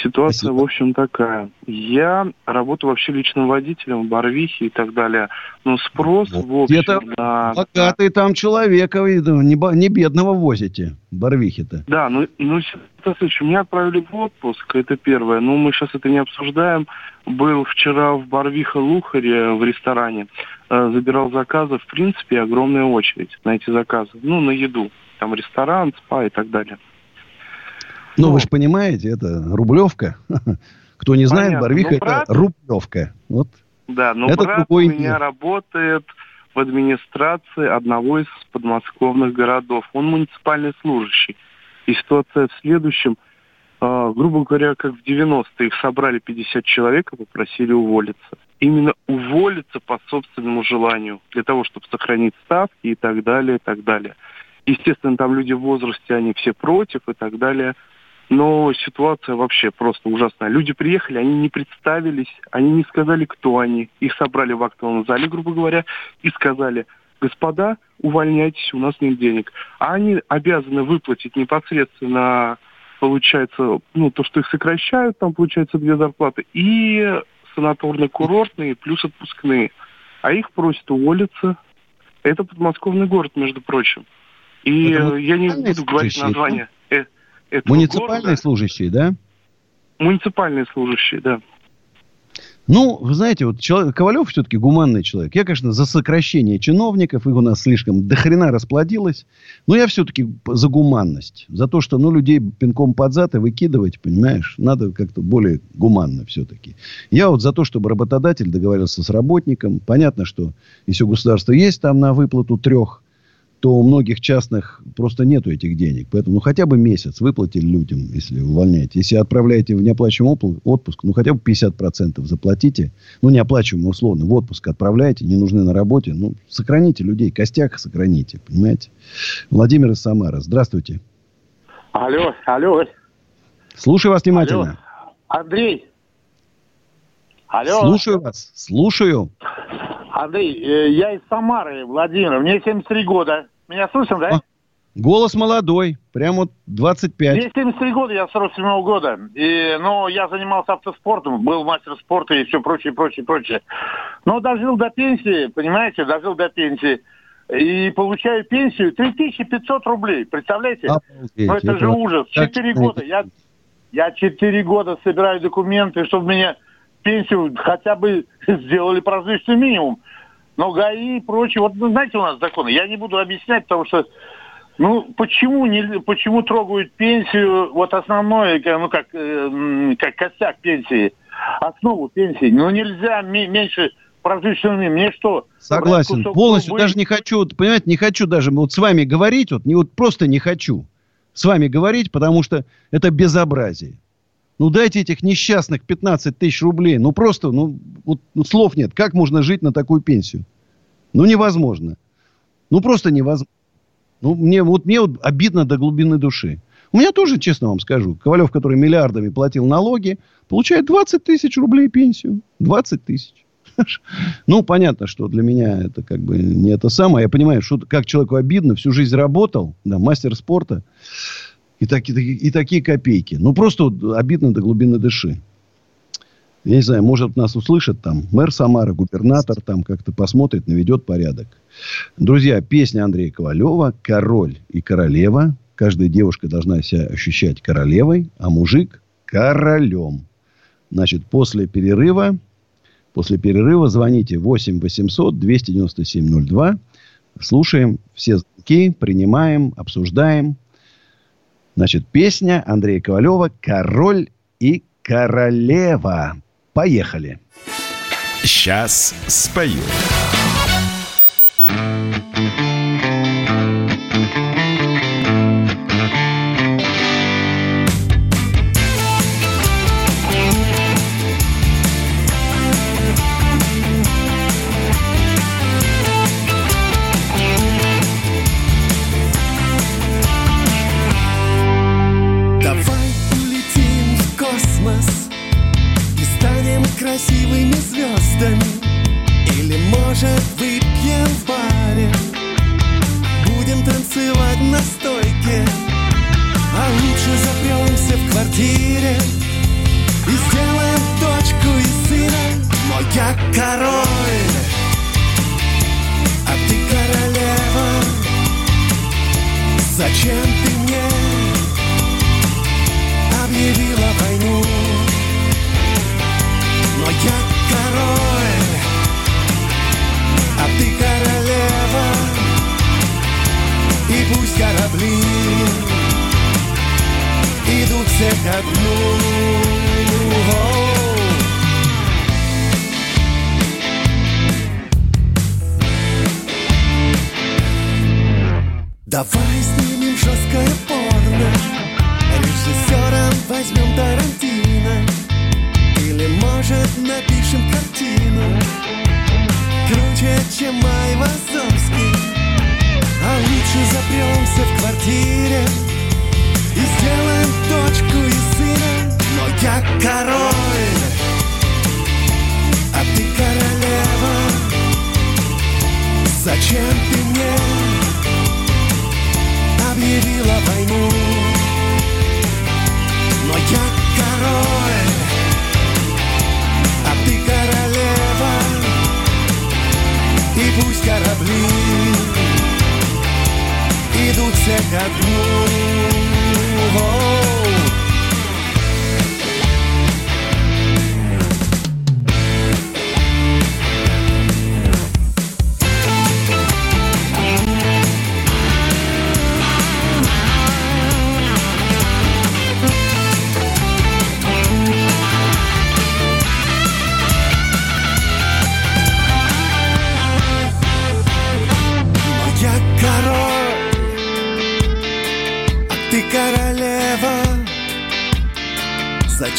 Ситуация, Спасибо. в общем, такая. Я работаю вообще личным водителем в Барвихе и так далее. Но спрос, вот в общем, Это на... богатый там человека, не, не бедного возите, Барвихе-то. Да, ну, ну следующее. Меня отправили в отпуск, это первое. Но мы сейчас это не обсуждаем. Был вчера в Барвиха-Лухаре в ресторане. Э, забирал заказы. В принципе, огромная очередь на эти заказы. Ну, на еду. Там ресторан, спа и так далее. Ну, вы же понимаете, это Рублевка. [laughs] Кто не знает, Понятно. Барвиха ну, это Рублевка. Вот. Да, но это брат у меня мир. работает в администрации одного из подмосковных городов. Он муниципальный служащий. И ситуация в следующем. Э, грубо говоря, как в 90-е их собрали 50 человек и попросили уволиться. Именно уволиться по собственному желанию, для того, чтобы сохранить ставки и так далее, и так далее. Естественно, там люди в возрасте, они все против и так далее. Но ситуация вообще просто ужасная. Люди приехали, они не представились, они не сказали, кто они. Их собрали в актовом зале, грубо говоря, и сказали, господа, увольняйтесь, у нас нет денег. А они обязаны выплатить непосредственно, получается, ну, то, что их сокращают, там, получается, две зарплаты, и санаторно-курортные, плюс отпускные. А их просят уволиться. Это подмосковный город, между прочим. И я не буду говорить название. Э, этого Муниципальные города. служащие, да? Муниципальные служащие, да. Ну, вы знаете, вот человек, Ковалев все-таки гуманный человек. Я, конечно, за сокращение чиновников, их у нас слишком дохрена расплодилось. Но я все-таки за гуманность. За то, что, ну, людей пинком под зад и выкидывать, понимаешь, надо как-то более гуманно все-таки. Я вот за то, чтобы работодатель договорился с работником. Понятно, что если у государства есть там на выплату трех то у многих частных просто нету этих денег. Поэтому ну, хотя бы месяц выплатили людям, если увольняете. Если отправляете в неоплачиваемый отпуск, ну, хотя бы 50% заплатите. Ну, неоплачиваемый условно. В отпуск отправляете, не нужны на работе. Ну, сохраните людей, костяк сохраните, понимаете? Владимир из Самары. Здравствуйте. Алло, алло. Слушаю вас внимательно. Алло. Андрей. Алло. Слушаю вас. Слушаю. Андрей, э, я из Самары, Владимир. Мне 73 года. Меня слышно, да? Голос молодой, прямо вот 25. Мне 73 года, я 47 года. И, ну, я занимался автоспортом, был мастер спорта и все прочее, прочее, прочее. Но дожил до пенсии, понимаете, дожил до пенсии. И получаю пенсию 3500 рублей, представляете? Обалдеть, ну, это, это же ужас. Четыре года. Я, я 4 года собираю документы, чтобы мне пенсию хотя бы [laughs] сделали прожиточный минимум. Но ГАИ и прочее, вот ну, знаете, у нас законы, я не буду объяснять, потому что, ну, почему, не, почему трогают пенсию, вот основное, ну, как, э, как костяк пенсии, основу пенсии, ну, нельзя ме- меньше прожиточного минимума. Мне что? Согласен, полностью трубы? даже не хочу, вот, понимаете, не хочу даже вот с вами говорить, вот, не, вот просто не хочу с вами говорить, потому что это безобразие. Ну, дайте этих несчастных 15 тысяч рублей. Ну, просто, ну, вот, ну, слов нет. Как можно жить на такую пенсию? Ну, невозможно. Ну, просто невозможно. Ну, мне вот, мне вот обидно до глубины души. У меня тоже, честно вам скажу, Ковалев, который миллиардами платил налоги, получает 20 тысяч рублей пенсию. 20 тысяч. [laughs] Ну, понятно, что для меня это как бы не это самое. Я понимаю, что как человеку обидно, всю жизнь работал, да, мастер спорта, и, таки- и такие копейки. Ну, просто вот обидно до глубины души. Я не знаю, может, нас услышат там мэр Самары, губернатор там как-то посмотрит, наведет порядок. Друзья, песня Андрея Ковалева «Король и королева». Каждая девушка должна себя ощущать королевой, а мужик – королем. Значит, после перерыва, после перерыва звоните 8 800 297 02. Слушаем все звонки, принимаем, обсуждаем. Значит, песня Андрея Ковалева «Король и королева». Поехали. Сейчас спою. Давай красивыми звездами. Или, может, выпьем в баре. Будем танцевать на стойке. А лучше запремся в квартире. И сделаем дочку и сына Но я король А ты королева. Зачем ты мне объявила войну. Но я король, а ты королева. И пусть корабли идут все ко дну. Давай снимем жесткое порно Режиссером возьмем Тарантино Или, может, напишем картину. Круче, чем Май Вазовский А лучше запремся в квартире И сделаем дочку и сына. Но я король А ты королева. Зачем ты мне объявила войну? Пусть корабли идут все ко дну.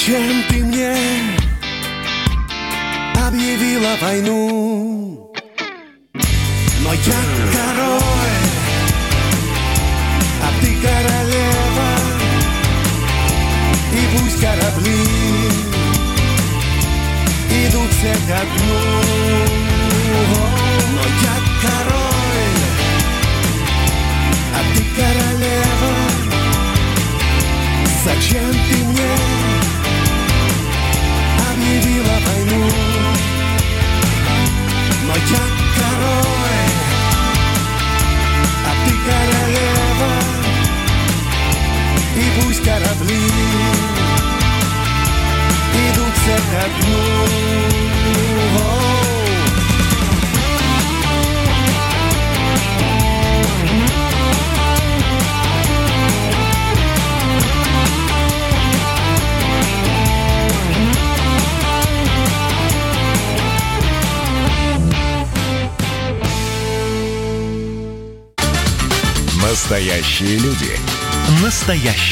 Зачем ты мне объявила войну?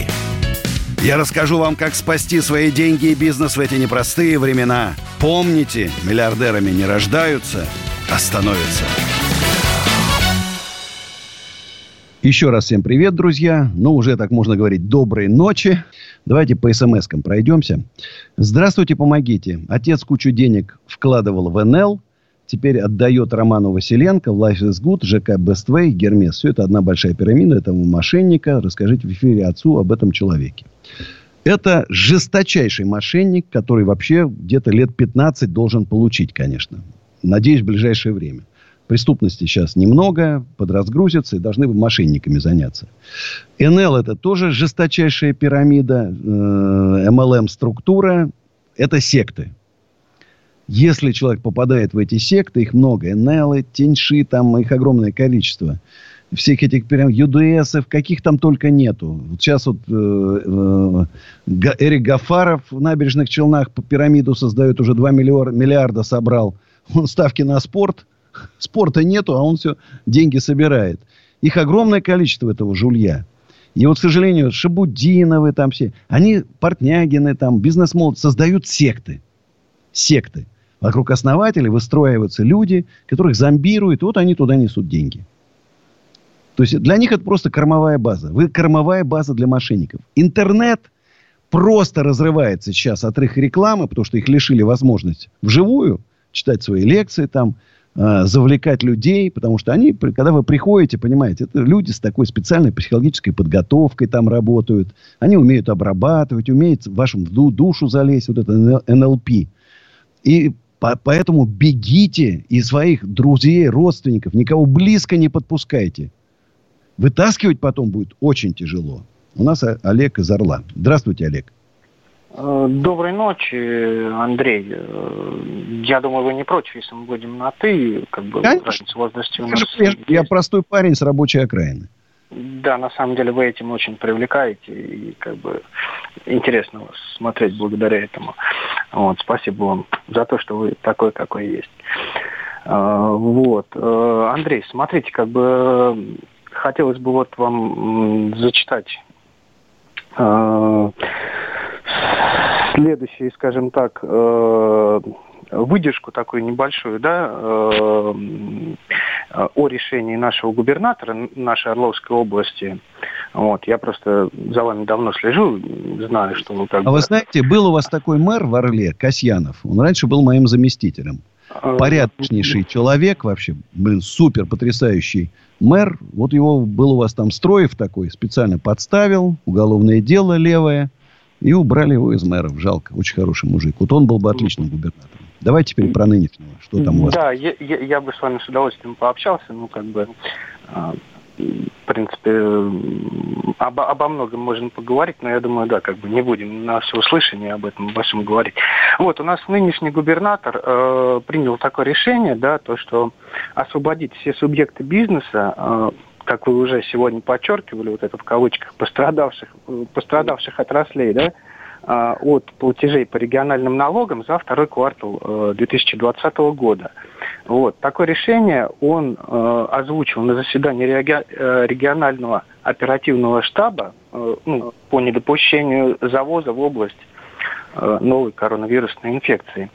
– я расскажу вам, как спасти свои деньги и бизнес в эти непростые времена. Помните, миллиардерами не рождаются, а становятся. Еще раз всем привет, друзья. Ну, уже так можно говорить, доброй ночи. Давайте по смс-кам пройдемся. Здравствуйте, помогите. Отец кучу денег вкладывал в НЛ, теперь отдает Роману Василенко, Life is Good, ЖК Way, Гермес. Все это одна большая пирамида этого мошенника. Расскажите в эфире отцу об этом человеке. Это жесточайший мошенник, который вообще где-то лет 15 должен получить, конечно. Надеюсь, в ближайшее время. Преступности сейчас немного, подразгрузятся и должны бы мошенниками заняться. НЛ это тоже жесточайшая пирамида, э, МЛМ-структура. Это секты. Если человек попадает в эти секты, их много, НЛ, Теньши, там их огромное количество – всех этих прям ЮДСов, каких там только нету. Вот сейчас вот э, э, Эрик Гафаров в набережных Челнах по пирамиду создает, уже 2 миллиарда, миллиарда собрал. Он ставки на спорт. Спорта нету, а он все деньги собирает. Их огромное количество этого жулья. И вот, к сожалению, Шабудиновы там все, они, Портнягины там, бизнес-молод, создают секты. Секты. Вокруг основателей выстраиваются люди, которых зомбируют, и вот они туда несут деньги. То есть для них это просто кормовая база. Вы кормовая база для мошенников. Интернет просто разрывается сейчас от их рекламы, потому что их лишили возможности вживую читать свои лекции там, э, завлекать людей, потому что они, когда вы приходите, понимаете, это люди с такой специальной психологической подготовкой там работают, они умеют обрабатывать, умеют в вашу душу залезть, вот это НЛП. И по поэтому бегите из своих друзей, родственников, никого близко не подпускайте. Вытаскивать потом будет очень тяжело. У нас Олег из Орла. Здравствуйте, Олег. Э, доброй ночи, Андрей. Э, я думаю, вы не против, если мы будем на «ты», как бы Конечно. разница возрасте у нас... Я, я простой парень с рабочей окраины. Да, на самом деле вы этим очень привлекаете, и как бы интересно вас смотреть благодаря этому. Вот, спасибо вам за то, что вы такой, какой есть. Э, вот. Андрей, смотрите, как бы хотелось бы вот вам зачитать э, следующий, скажем так, э, выдержку такую небольшую, да, э, о решении нашего губернатора нашей Орловской области Вот, я просто за вами давно слежу, знаю, что ну как А бы... вы знаете, был у вас такой мэр в Орле, Касьянов. Он раньше был моим заместителем. А, Порядочнейший человек вообще, блин, супер потрясающий мэр. Вот его был у вас там Строев такой, специально подставил, уголовное дело левое, и убрали его из мэров. Жалко, очень хороший мужик. Вот он был бы отличным губернатором. Давайте теперь про нынешнего. Что там у вас? Да, я, я, я бы с вами с удовольствием пообщался. Ну, как бы, а, в принципе, обо, обо многом можно поговорить, но я думаю, да, как бы не будем на все услышание об этом всем говорить. Вот, у нас нынешний губернатор э, принял такое решение, да, то, что освободить все субъекты бизнеса, э, как вы уже сегодня подчеркивали, вот это в кавычках, пострадавших, пострадавших отраслей, да, э, от платежей по региональным налогам за второй квартал э, 2020 года. Вот. Такое решение он э, озвучил на заседании э, регионального оперативного штаба э, ну, по недопущению завоза в область э, новой коронавирусной инфекции.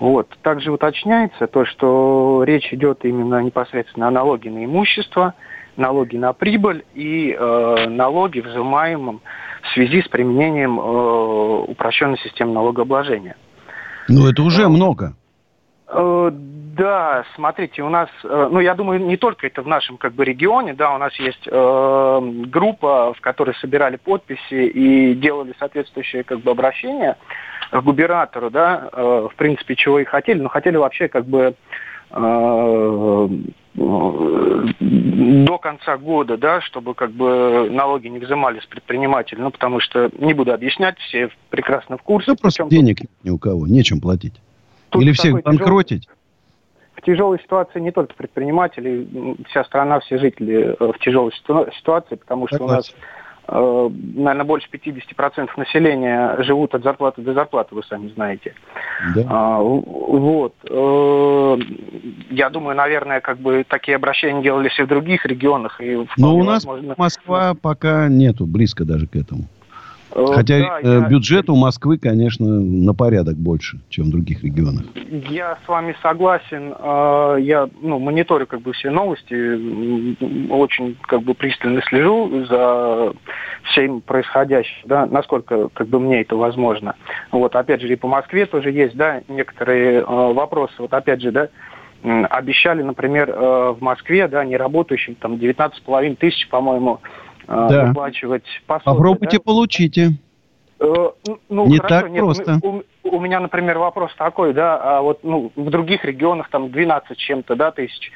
Вот. Также уточняется то, что речь идет именно непосредственно о налоге на имущество, налоги на прибыль и э, налоги, взимаемым в связи с применением э, упрощенной системы налогообложения. Ну, это уже э, много. Э, да, смотрите, у нас, ну, я думаю, не только это в нашем как бы регионе, да, у нас есть э, группа, в которой собирали подписи и делали соответствующие как бы обращения к губернатору, да, э, в принципе, чего и хотели, но хотели вообще как бы до конца года, да, чтобы как бы налоги не взимали с предпринимателей, ну, потому что, не буду объяснять, все прекрасно в курсе. Ну, просто денег ни у кого, нечем платить. Тут Или всех банкротить? В тяжелой ситуации не только предприниматели, вся страна, все жители э, в тяжелой ситуации, потому что Согласен. у нас э, наверное, больше 50% населения живут от зарплаты до зарплаты, вы сами знаете. Да. А, вот. Э, я думаю, наверное, как бы такие обращения делались и в других регионах. И Но у нас возможно... Москва пока нету, близко даже к этому. Э, Хотя да, э, я... бюджет у Москвы, конечно, на порядок больше, чем в других регионах. Я с вами согласен. Э, я ну, мониторю как бы все новости, очень как бы пристально слежу за всем происходящим, да, насколько как бы мне это возможно. Вот, опять же, и по Москве тоже есть, да, некоторые вопросы. Вот опять же, да, обещали, например, в Москве, да, неработающим там 19,5 тысяч, по-моему, да. выплачивать пособие. Попробуйте, да? получите. Э, ну, не хорошо, так нет, просто. У, у меня, например, вопрос такой, да, а вот ну, в других регионах там 12 чем-то, да, тысяч.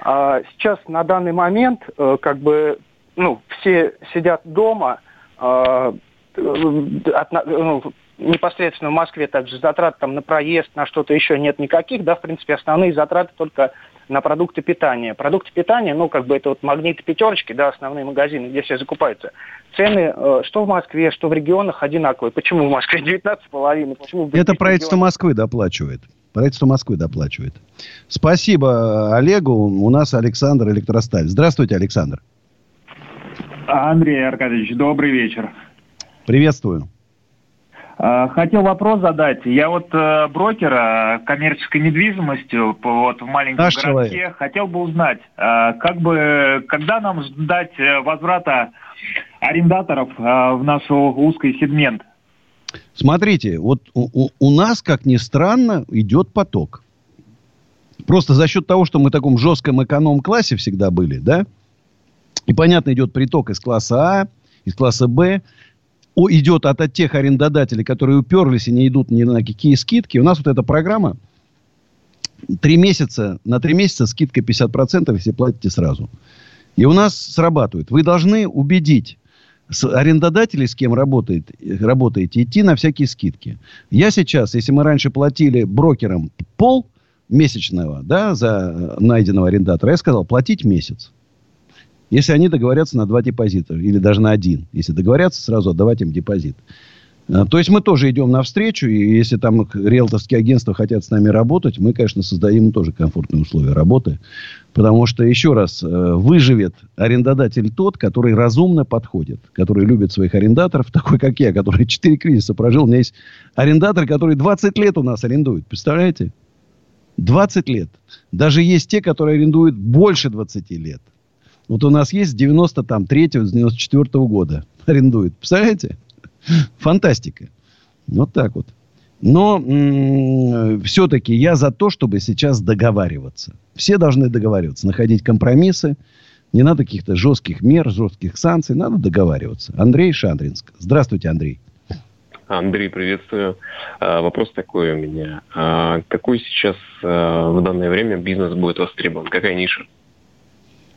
А сейчас на данный момент э, как бы, ну, все сидят дома, а, от, ну, непосредственно в Москве также затрат там на проезд, на что-то еще нет никаких, да, в принципе, основные затраты только на продукты питания. Продукты питания, ну, как бы это вот магниты пятерочки, да, основные магазины, где все закупаются. Цены, э, что в Москве, что в регионах одинаковые. Почему в Москве 19,5? Почему в это правительство регионах? Москвы доплачивает. Правительство Москвы доплачивает. Спасибо Олегу. У нас Александр Электросталь. Здравствуйте, Александр. Андрей Аркадьевич, добрый вечер. Приветствую. А, хотел вопрос задать. Я вот э, брокера коммерческой недвижимостью вот в маленьком Наш городке человек. хотел бы узнать, э, как бы когда нам ждать э, возврата арендаторов э, в наш узкий сегмент? Смотрите, вот у, у нас, как ни странно, идет поток. Просто за счет того, что мы в таком жестком эконом-классе всегда были, да, и, понятно, идет приток из класса А, из класса Б, идет от, от тех арендодателей, которые уперлись и не идут ни на какие скидки. У нас вот эта программа три месяца, на три месяца скидка 50%, если платите сразу. И у нас срабатывает. Вы должны убедить арендодателей, с кем работает, работаете, идти на всякие скидки. Я сейчас, если мы раньше платили брокерам пол месячного да, за найденного арендатора, я сказал, платить месяц. Если они договорятся на два депозита, или даже на один. Если договорятся, сразу отдавать им депозит. А, то есть мы тоже идем навстречу, и если там риэлторские агентства хотят с нами работать, мы, конечно, создадим тоже комфортные условия работы. Потому что, еще раз, э, выживет арендодатель тот, который разумно подходит, который любит своих арендаторов, [laughs] такой как я, который 4 кризиса прожил. У меня есть арендатор, который 20 лет у нас арендует. Представляете? 20 лет. Даже есть те, которые арендуют больше 20 лет. Вот у нас есть 93-го, с 94 -го года [laughs] арендует. Представляете? [laughs] Фантастика. Вот так вот. Но все-таки я за то, чтобы сейчас договариваться. Все должны договариваться, находить компромиссы. Не надо каких-то жестких мер, жестких санкций. Надо договариваться. Андрей Шандринск. Здравствуйте, Андрей. Андрей, приветствую. А, вопрос такой у меня. А, какой сейчас а, в данное время бизнес будет востребован? Какая ниша?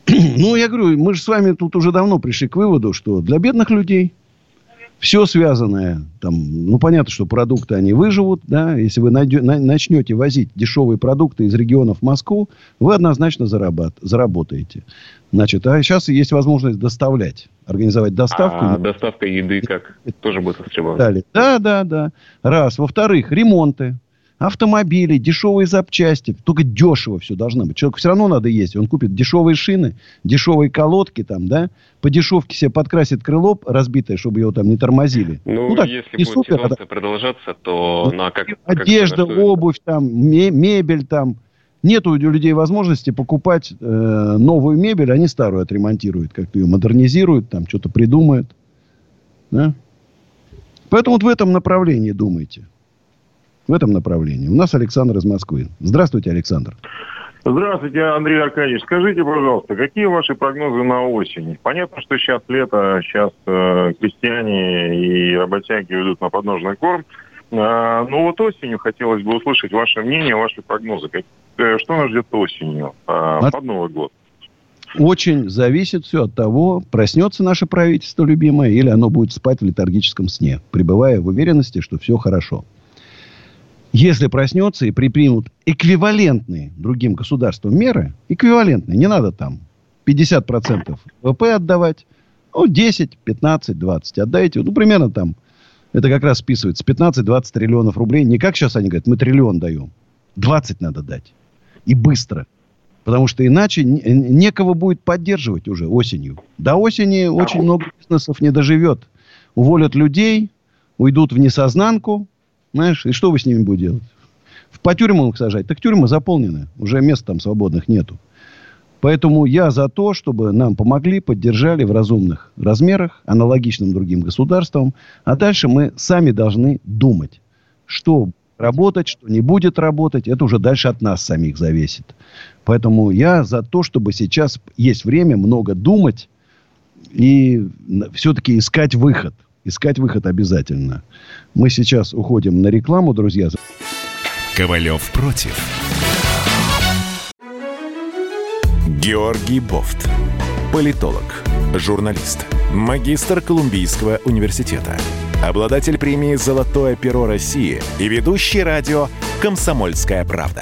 [clears throat] Ну, я говорю, мы же с вами тут уже давно пришли к выводу, что для бедных людей все связанное, там, ну, понятно, что продукты, они выживут, да, если вы найдете, начнете возить дешевые продукты из регионов в Москву, вы однозначно зарабат, заработаете. Значит, а сейчас есть возможность доставлять, организовать доставку. А доставка еды как? Тоже будет востребована? Да, да, да. Раз. Во-вторых, ремонты автомобили, дешевые запчасти. Только дешево все должно быть. Человеку все равно надо есть. Он купит дешевые шины, дешевые колодки там, да, по дешевке себе подкрасит крыло разбитое, чтобы его там не тормозили. Ну, ну так, если будет супер, ситуация а... продолжаться, то ну, на как... Одежда, как обувь там, мебель там. Нет у людей возможности покупать э, новую мебель, они старую отремонтируют, как-то ее модернизируют, там что-то придумают. Да? Поэтому вот в этом направлении думайте в этом направлении. У нас Александр из Москвы. Здравствуйте, Александр. Здравствуйте, Андрей Аркадьевич. Скажите, пожалуйста, какие ваши прогнозы на осень? Понятно, что сейчас лето, сейчас э, крестьяне и работяги ведут на подножный корм. Э, но вот осенью хотелось бы услышать ваше мнение, ваши прогнозы. Как, э, что нас ждет осенью э, от... под Новый год? Очень зависит все от того, проснется наше правительство любимое или оно будет спать в летаргическом сне, пребывая в уверенности, что все хорошо если проснется и припримут эквивалентные другим государствам меры, эквивалентные, не надо там 50% ВВП отдавать, ну, 10, 15, 20 отдайте, ну, примерно там, это как раз списывается, 15-20 триллионов рублей, не как сейчас они говорят, мы триллион даем, 20 надо дать, и быстро, потому что иначе некого будет поддерживать уже осенью. До осени очень много бизнесов не доживет, уволят людей, уйдут в несознанку, знаешь, и что вы с ними будете делать? По тюрьмам их сажать. Так тюрьмы заполнены. Уже мест там свободных нету. Поэтому я за то, чтобы нам помогли, поддержали в разумных размерах, аналогичным другим государствам. А дальше мы сами должны думать, что работать, что не будет работать. Это уже дальше от нас самих зависит. Поэтому я за то, чтобы сейчас есть время много думать и все-таки искать выход искать выход обязательно. Мы сейчас уходим на рекламу, друзья. Ковалев против. Георгий Бофт. Политолог, журналист, магистр Колумбийского университета, обладатель премии «Золотое перо России» и ведущий радио «Комсомольская правда».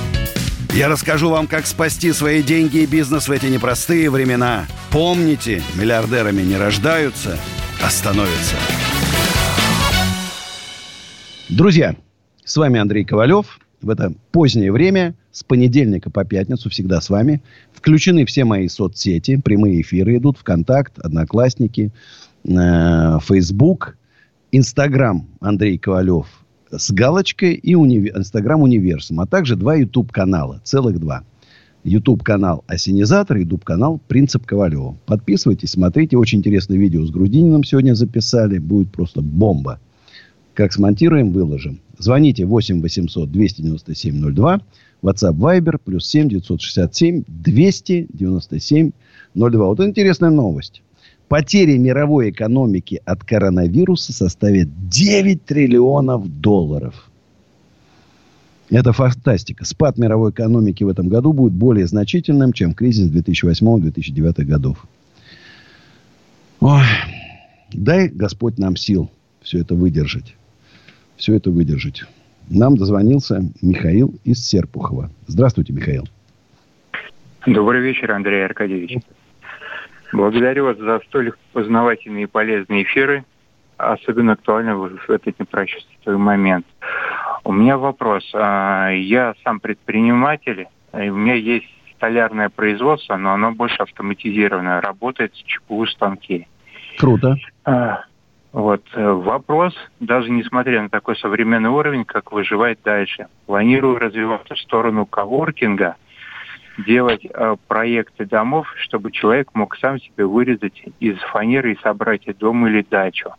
Я расскажу вам, как спасти свои деньги и бизнес в эти непростые времена. Помните, миллиардерами не рождаются – остановится. Друзья, с вами Андрей Ковалев. В это позднее время, с понедельника по пятницу, всегда с вами. Включены все мои соцсети, прямые эфиры идут, ВКонтакт, Одноклассники, э, Фейсбук, Инстаграм Андрей Ковалев с галочкой и. Инстаграм Универсум, а также два YouTube-канала, целых два. YouTube-канал Осенизатор, YouTube-канал Принцип Ковалева. Подписывайтесь, смотрите. Очень интересное видео с Грудининым сегодня записали. Будет просто бомба. Как смонтируем, выложим. Звоните 8 800 297 02. WhatsApp Viber плюс 7 967 297 02. Вот интересная новость. Потери мировой экономики от коронавируса составят 9 триллионов долларов. Это фантастика. Спад мировой экономики в этом году будет более значительным, чем кризис 2008-2009 годов. Ой, дай Господь нам сил все это выдержать. Все это выдержать. Нам дозвонился Михаил из Серпухова. Здравствуйте, Михаил. Добрый вечер, Андрей Аркадьевич. Благодарю вас за столь познавательные и полезные эфиры. Особенно актуально в этот непрочувствительный момент. У меня вопрос. А, я сам предприниматель, и у меня есть столярное производство, но оно больше автоматизированное, работает с ЧПУ станки. Круто. А, вот э, вопрос, даже несмотря на такой современный уровень, как выживать дальше. Планирую развиваться в сторону коворкинга, делать э, проекты домов, чтобы человек мог сам себе вырезать из фанеры и собрать дом или дачу.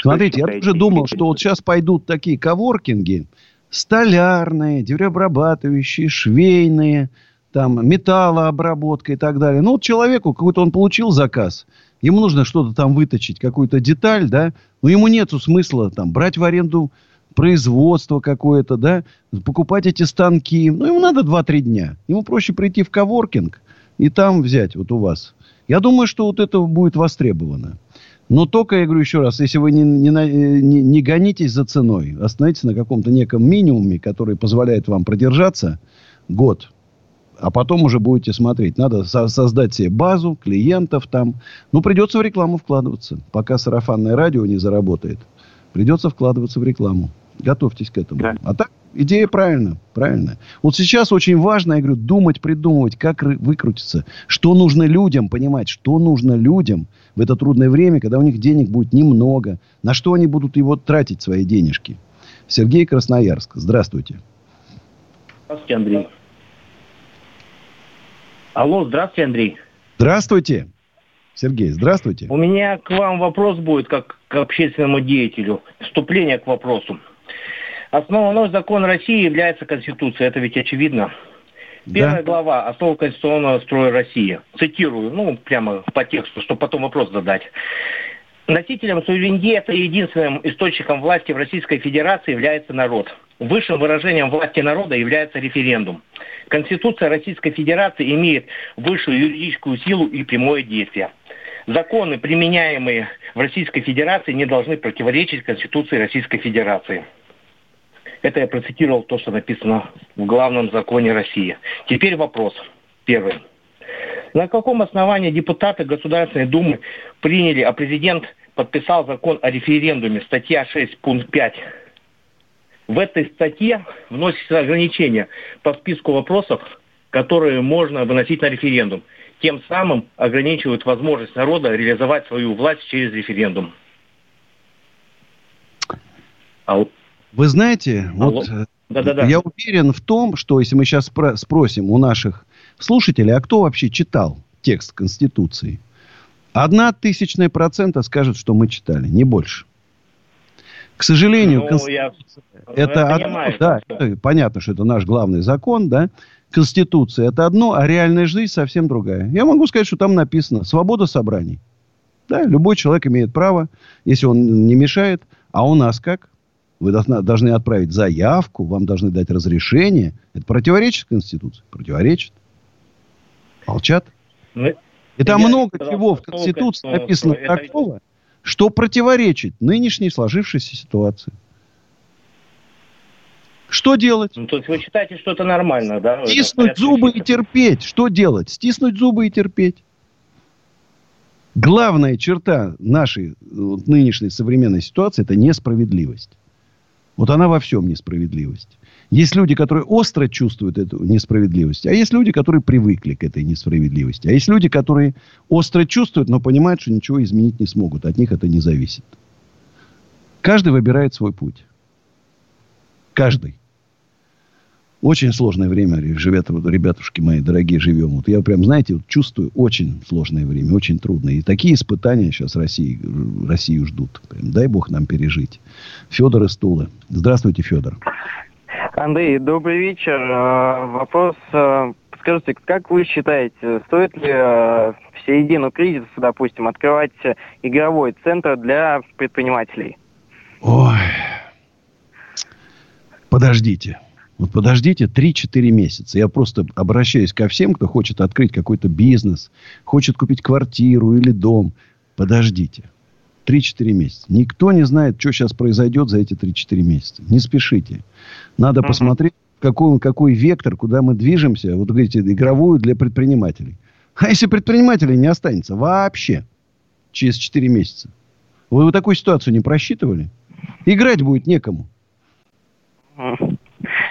Смотрите, я тоже думал, что вот сейчас пойдут такие коворкинги, столярные, деревообрабатывающие, швейные, там, металлообработка и так далее. Ну, вот человеку какой-то он получил заказ, ему нужно что-то там выточить, какую-то деталь, да, но ему нету смысла там брать в аренду производство какое-то, да, покупать эти станки. Ну, ему надо 2-3 дня. Ему проще прийти в коворкинг и там взять вот у вас. Я думаю, что вот это будет востребовано. Но только, я говорю еще раз, если вы не, не, не, не гонитесь за ценой, остановитесь на каком-то неком минимуме, который позволяет вам продержаться год, а потом уже будете смотреть. Надо со- создать себе базу клиентов там. Ну, придется в рекламу вкладываться, пока сарафанное радио не заработает. Придется вкладываться в рекламу. Готовьтесь к этому. Да. А так, идея правильная, правильная. Вот сейчас очень важно, я говорю, думать, придумывать, как выкрутиться. Что нужно людям, понимать, что нужно людям в это трудное время, когда у них денег будет немного. На что они будут его тратить, свои денежки. Сергей Красноярск. Здравствуйте. Здравствуйте, Андрей. Алло, здравствуйте, Андрей. Здравствуйте. Сергей, здравствуйте. У меня к вам вопрос будет, как к общественному деятелю. Вступление к вопросу. Основной закон России является Конституцией, это ведь очевидно. Первая да. глава «Основа конституционного строя России». Цитирую, ну, прямо по тексту, чтобы потом вопрос задать. Носителем суверенитета и единственным источником власти в Российской Федерации является народ. Высшим выражением власти народа является референдум. Конституция Российской Федерации имеет высшую юридическую силу и прямое действие. Законы, применяемые в Российской Федерации, не должны противоречить Конституции Российской Федерации. Это я процитировал то, что написано в главном законе России. Теперь вопрос. Первый. На каком основании депутаты Государственной Думы приняли, а президент подписал закон о референдуме, статья 6, пункт 5. В этой статье вносится ограничение по списку вопросов, которые можно выносить на референдум. Тем самым ограничивают возможность народа реализовать свою власть через референдум. А вы знаете, вот э, да, да, да. я уверен в том, что если мы сейчас спросим у наших слушателей, а кто вообще читал текст Конституции, одна тысячная процента скажет, что мы читали, не больше. К сожалению, ну, Конституция я, это я одно, да, это, понятно, что это наш главный закон, да. Конституция это одно, а реальная жизнь совсем другая. Я могу сказать, что там написано свобода собраний. Да, любой человек имеет право, если он не мешает. А у нас как? Вы должны отправить заявку, вам должны дать разрешение. Это противоречит Конституции? Противоречит. Молчат. Ну, и там много чего в Конституции написано это... такого, что противоречит нынешней сложившейся ситуации. Что делать? Ну, то есть вы считаете, что это нормально, да? Стиснуть зубы и терпеть. Что делать? Стиснуть зубы и терпеть. Главная черта нашей вот, нынешней современной ситуации – это несправедливость. Вот она во всем несправедливость. Есть люди, которые остро чувствуют эту несправедливость, а есть люди, которые привыкли к этой несправедливости. А есть люди, которые остро чувствуют, но понимают, что ничего изменить не смогут. От них это не зависит. Каждый выбирает свой путь. Каждый. Очень сложное время живет, ребятушки мои дорогие, живем. Вот я прям, знаете, вот чувствую очень сложное время, очень трудное. И такие испытания сейчас России, Россию ждут. Прям, дай бог нам пережить. Федор из Тулы. Здравствуйте, Федор. Андрей, добрый вечер. Э, вопрос, э, скажите, как вы считаете, стоит ли э, в середину кризиса, допустим, открывать игровой центр для предпринимателей? Ой, подождите. Вот подождите 3-4 месяца. Я просто обращаюсь ко всем, кто хочет открыть какой-то бизнес, хочет купить квартиру или дом. Подождите. 3-4 месяца. Никто не знает, что сейчас произойдет за эти 3-4 месяца. Не спешите. Надо uh-huh. посмотреть, какой, какой вектор, куда мы движемся. Вот говорите, игровую для предпринимателей. А если предпринимателей не останется вообще через 4 месяца? Вы вот такую ситуацию не просчитывали? Играть будет некому.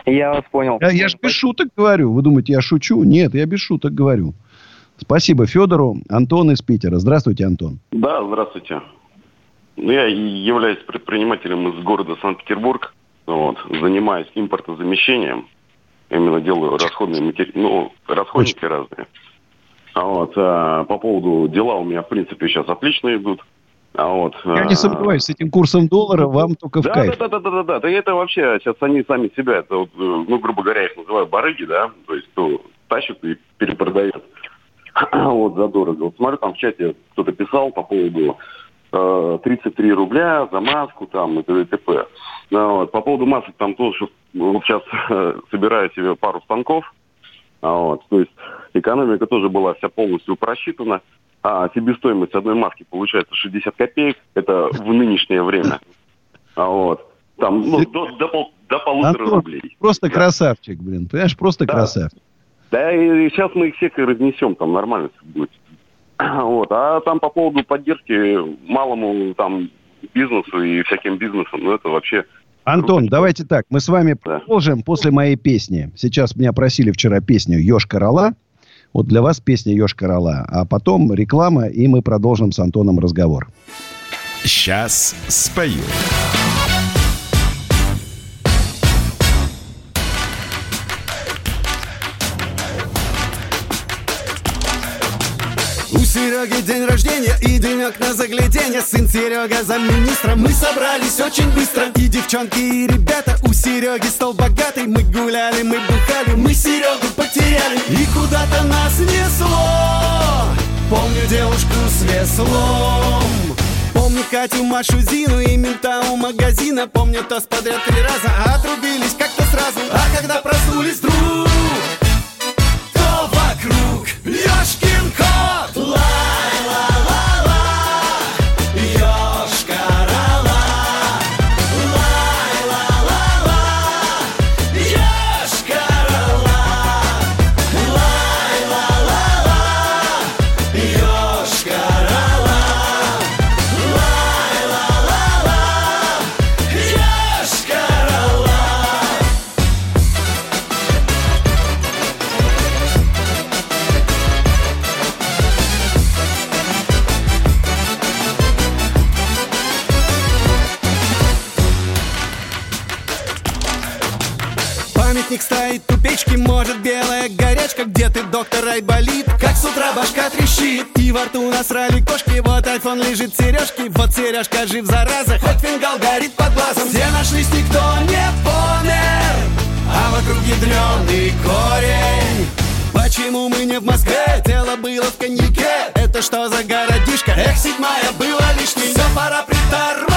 Я вас понял. Я, я же без шуток говорю. Вы думаете, я шучу? Нет, я без шуток говорю. Спасибо Федору. Антон из Питера. Здравствуйте, Антон. Да, здравствуйте. Ну, я являюсь предпринимателем из города Санкт-Петербург. Вот, занимаюсь импортозамещением. Именно делаю расходные материалы, ну, расходники Очень. разные. А вот, а, по поводу дела у меня, в принципе, сейчас отлично идут. А вот, Я не а, сомневаюсь, с этим курсом доллара вам только да, в кайф. Да, да, да, да, да, да. Это вообще сейчас они сами себя, это вот, ну, грубо говоря, их называют барыги, да, то есть кто тащит и перепродает [clears throat] вот задорого. Вот смотрю, там в чате кто-то писал по поводу э, 33 рубля за маску там и т.д. т.п. Вот. По поводу масок там тоже вот сейчас э, собираю себе пару станков. А, вот. То есть экономика тоже была вся полностью просчитана а себестоимость одной маски получается 60 копеек, это в нынешнее время. А вот. Там, ну, до, до, пол, до полутора Антон, рублей. Просто да. красавчик, блин. Понимаешь, просто да. красавчик. Да, и сейчас мы их всех и разнесем, там нормально все будет. [clears throat] Вот. А там по поводу поддержки малому там бизнесу и всяким бизнесам, ну это вообще... Антон, круто. давайте так, мы с вами да. продолжим после моей песни. Сейчас меня просили вчера песню «Ешка рола». Вот для вас песня «Ешка Рола». А потом реклама, и мы продолжим с Антоном разговор. Сейчас спою. Сереги день рождения и денек на загляденье. Сын Серега за министра Мы собрались очень быстро. И девчонки, и ребята У Сереги стол богатый. Мы гуляли, мы бухали Мы Серегу потеряли. И куда-то нас несло. Помню девушку с веслом. Помню Катю, Машу, Зину и мента у магазина. Помню тост подряд три раза, отрубились как-то сразу. А когда проснулись вдруг То вокруг Ёшкин Памятник стоит у может белая горячка. Где ты, доктор, болит, Как с утра башка трещит. И во рту насрали кошки. Вот айфон лежит сережки Вот сережка жив, зараза. Хоть фингал горит под глазом. Все нашлись, никто не помер. А вокруг ядреный корень. Почему мы не в Москве? Тело было в коньяке. Это что за городишко? Эх, седьмая была лишней. Все, пора притормозить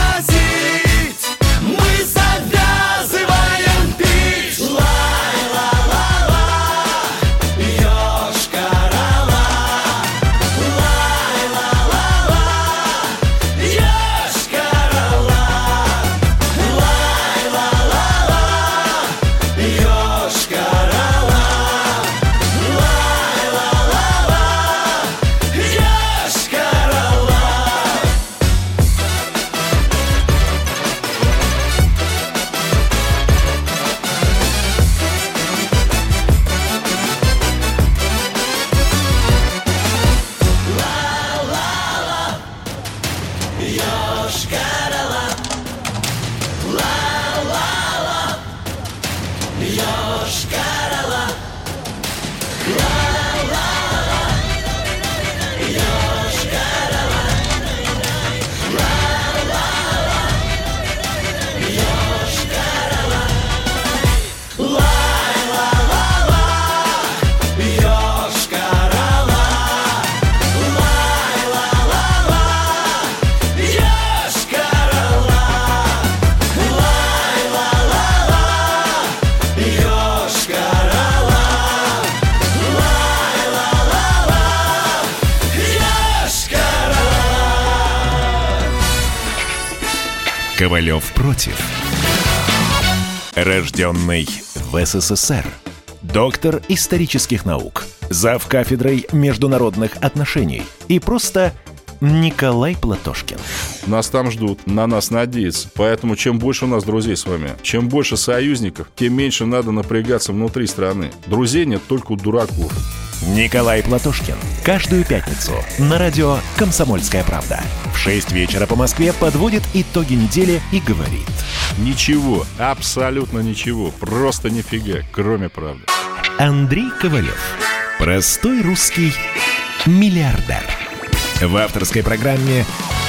Рожденный в СССР. доктор исторических наук, зав. кафедрой международных отношений и просто Николай Платошкин. Нас там ждут, на нас надеются. Поэтому чем больше у нас друзей с вами, чем больше союзников, тем меньше надо напрягаться внутри страны. Друзей нет только у дураков. Николай Платошкин. Каждую пятницу на радио «Комсомольская правда». В 6 вечера по Москве подводит итоги недели и говорит. Ничего, абсолютно ничего, просто нифига, кроме правды. Андрей Ковалев. Простой русский миллиардер. В авторской программе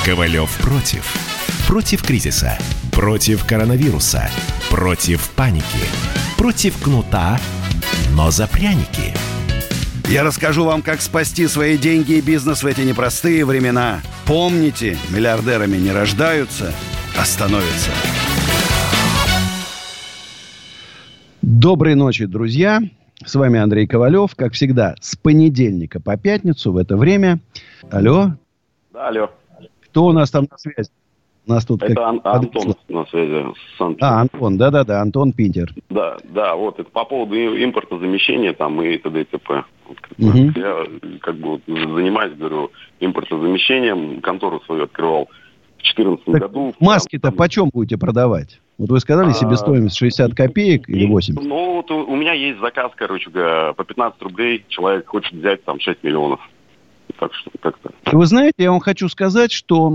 «Ковалев против». Против кризиса, против коронавируса, против паники, против кнута, но за пряники – я расскажу вам, как спасти свои деньги и бизнес в эти непростые времена. Помните, миллиардерами не рождаются, а становятся. Доброй ночи, друзья. С вами Андрей Ковалев. Как всегда, с понедельника по пятницу в это время. Алло. Да, алло. Кто у нас там на связи? У нас тут это Ан- Антон на связи с. А, Антон, да-да-да, Антон Пинтер. Да, да, вот это по поводу импортозамещения там и т.д. и т.п. Угу. Я как бы занимаюсь, говорю, импортозамещением, контору свою открывал в 2014 году. Маски-то там... почем будете продавать? Вот вы сказали а, себестоимость 60 копеек или 80? Ну, вот у меня есть заказ, короче, по 15 рублей. Человек хочет взять там 6 миллионов. Так что как-то... Вы знаете, я вам хочу сказать, что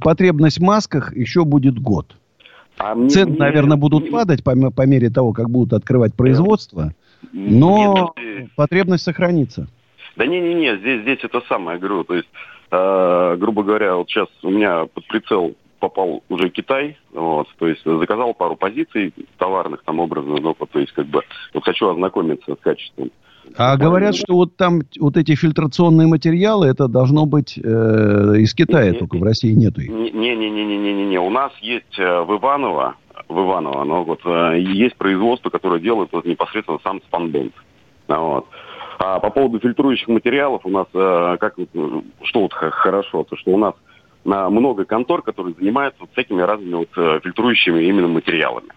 потребность в масках еще будет год. А Цены, мне, наверное, будут мне... падать по, по мере того, как будут открывать производство, но Нет, потребность сохранится. Да не-не-не, здесь, здесь это самое, я говорю, то есть, э, грубо говоря, вот сейчас у меня под прицел попал уже Китай, вот, то есть заказал пару позиций товарных там образно, ну, то есть как бы вот хочу ознакомиться с качеством. А говорят, что вот там вот эти фильтрационные материалы, это должно быть э, из Китая, не, только в России нету их. Не-не-не-не-не-не. У нас есть э, в Иваново, в Иваново, но вот э, есть производство, которое делает вот непосредственно сам спанбонд. Вот. А по поводу фильтрующих материалов у нас, э, как что вот хорошо, то что у нас на много контор, которые занимаются вот всякими разными вот фильтрующими именно материалами.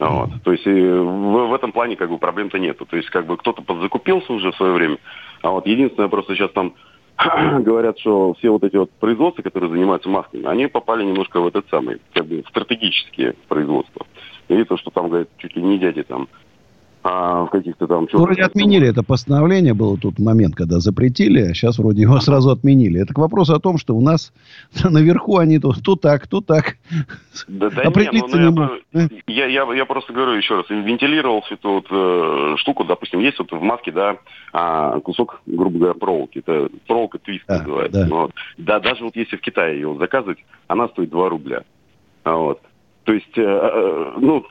Вот. То есть в, в этом плане как бы проблем-то нету. То есть как бы кто-то подзакупился уже в свое время. А вот единственное, просто сейчас там [clears throat] говорят, что все вот эти вот производства, которые занимаются масками, они попали немножко в этот самый, как бы, в стратегические производства. И то, что там, говорят, чуть ли не дяди там а, в каких-то там... Ну, вроде отменили это постановление, был тут момент, когда запретили, а сейчас вроде его сразу отменили. Это к вопросу о том, что у нас [laughs] наверху они то, то так, то так. Да, да Определиться не, ну, не могут. Я, я, я просто говорю еще раз, вентилировал всю эту вот, э, штуку, допустим, есть вот в маске, да, а, кусок, грубо говоря, проволоки. Это проволока твист да, называется. Да. Вот. да, даже вот если в Китае ее заказывать, она стоит 2 рубля. Вот. То есть, э, э, ну,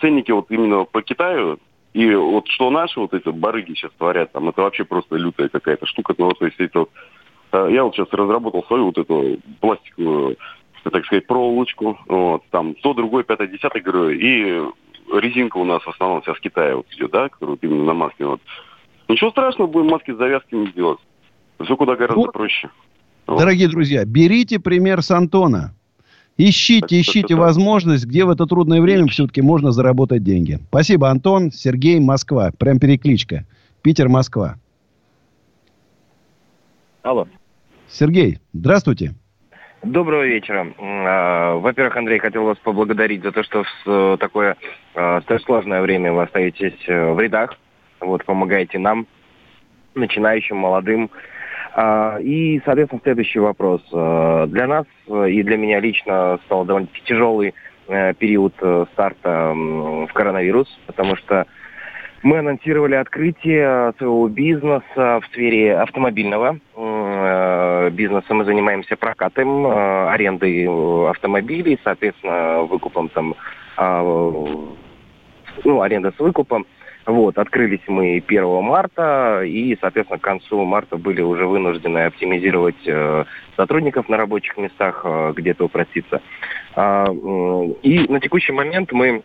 ценники вот именно по Китаю и вот что наши вот эти барыги сейчас творят, там, это вообще просто лютая какая-то штука. Ну, вот, то есть это вот, э, я вот сейчас разработал свою вот эту пластиковую, так сказать, проволочку, вот, там, то, другой, пятое, десятое, говорю, и резинка у нас в основном вся с Китая вот идет, да, которая вот именно на маске, вот. Ничего страшного, будем маски с завязками делать. Все куда гораздо вот. проще. Дорогие вот. друзья, берите пример с Антона. Ищите, ищите возможность, где в это трудное время все-таки можно заработать деньги. Спасибо, Антон. Сергей, Москва. Прям перекличка. Питер, Москва. Алло. Сергей, здравствуйте. Доброго вечера. А, во-первых, Андрей, хотел вас поблагодарить за то, что в такое а, сложное время вы остаетесь э, в рядах, вот, помогаете нам, начинающим, молодым, и, соответственно, следующий вопрос. А, для нас э, и для меня лично стал довольно-таки тяжелый э, период э, старта в коронавирус, потому что мы анонсировали открытие своего бизнеса в сфере автомобильного бизнеса. Мы занимаемся прокатом, арендой автомобилей, соответственно, выкупом там, а, ну, аренда с выкупом. Вот, открылись мы 1 марта, и, соответственно, к концу марта были уже вынуждены оптимизировать э, сотрудников на рабочих местах, э, где-то упроститься. А, э, и на текущий момент мы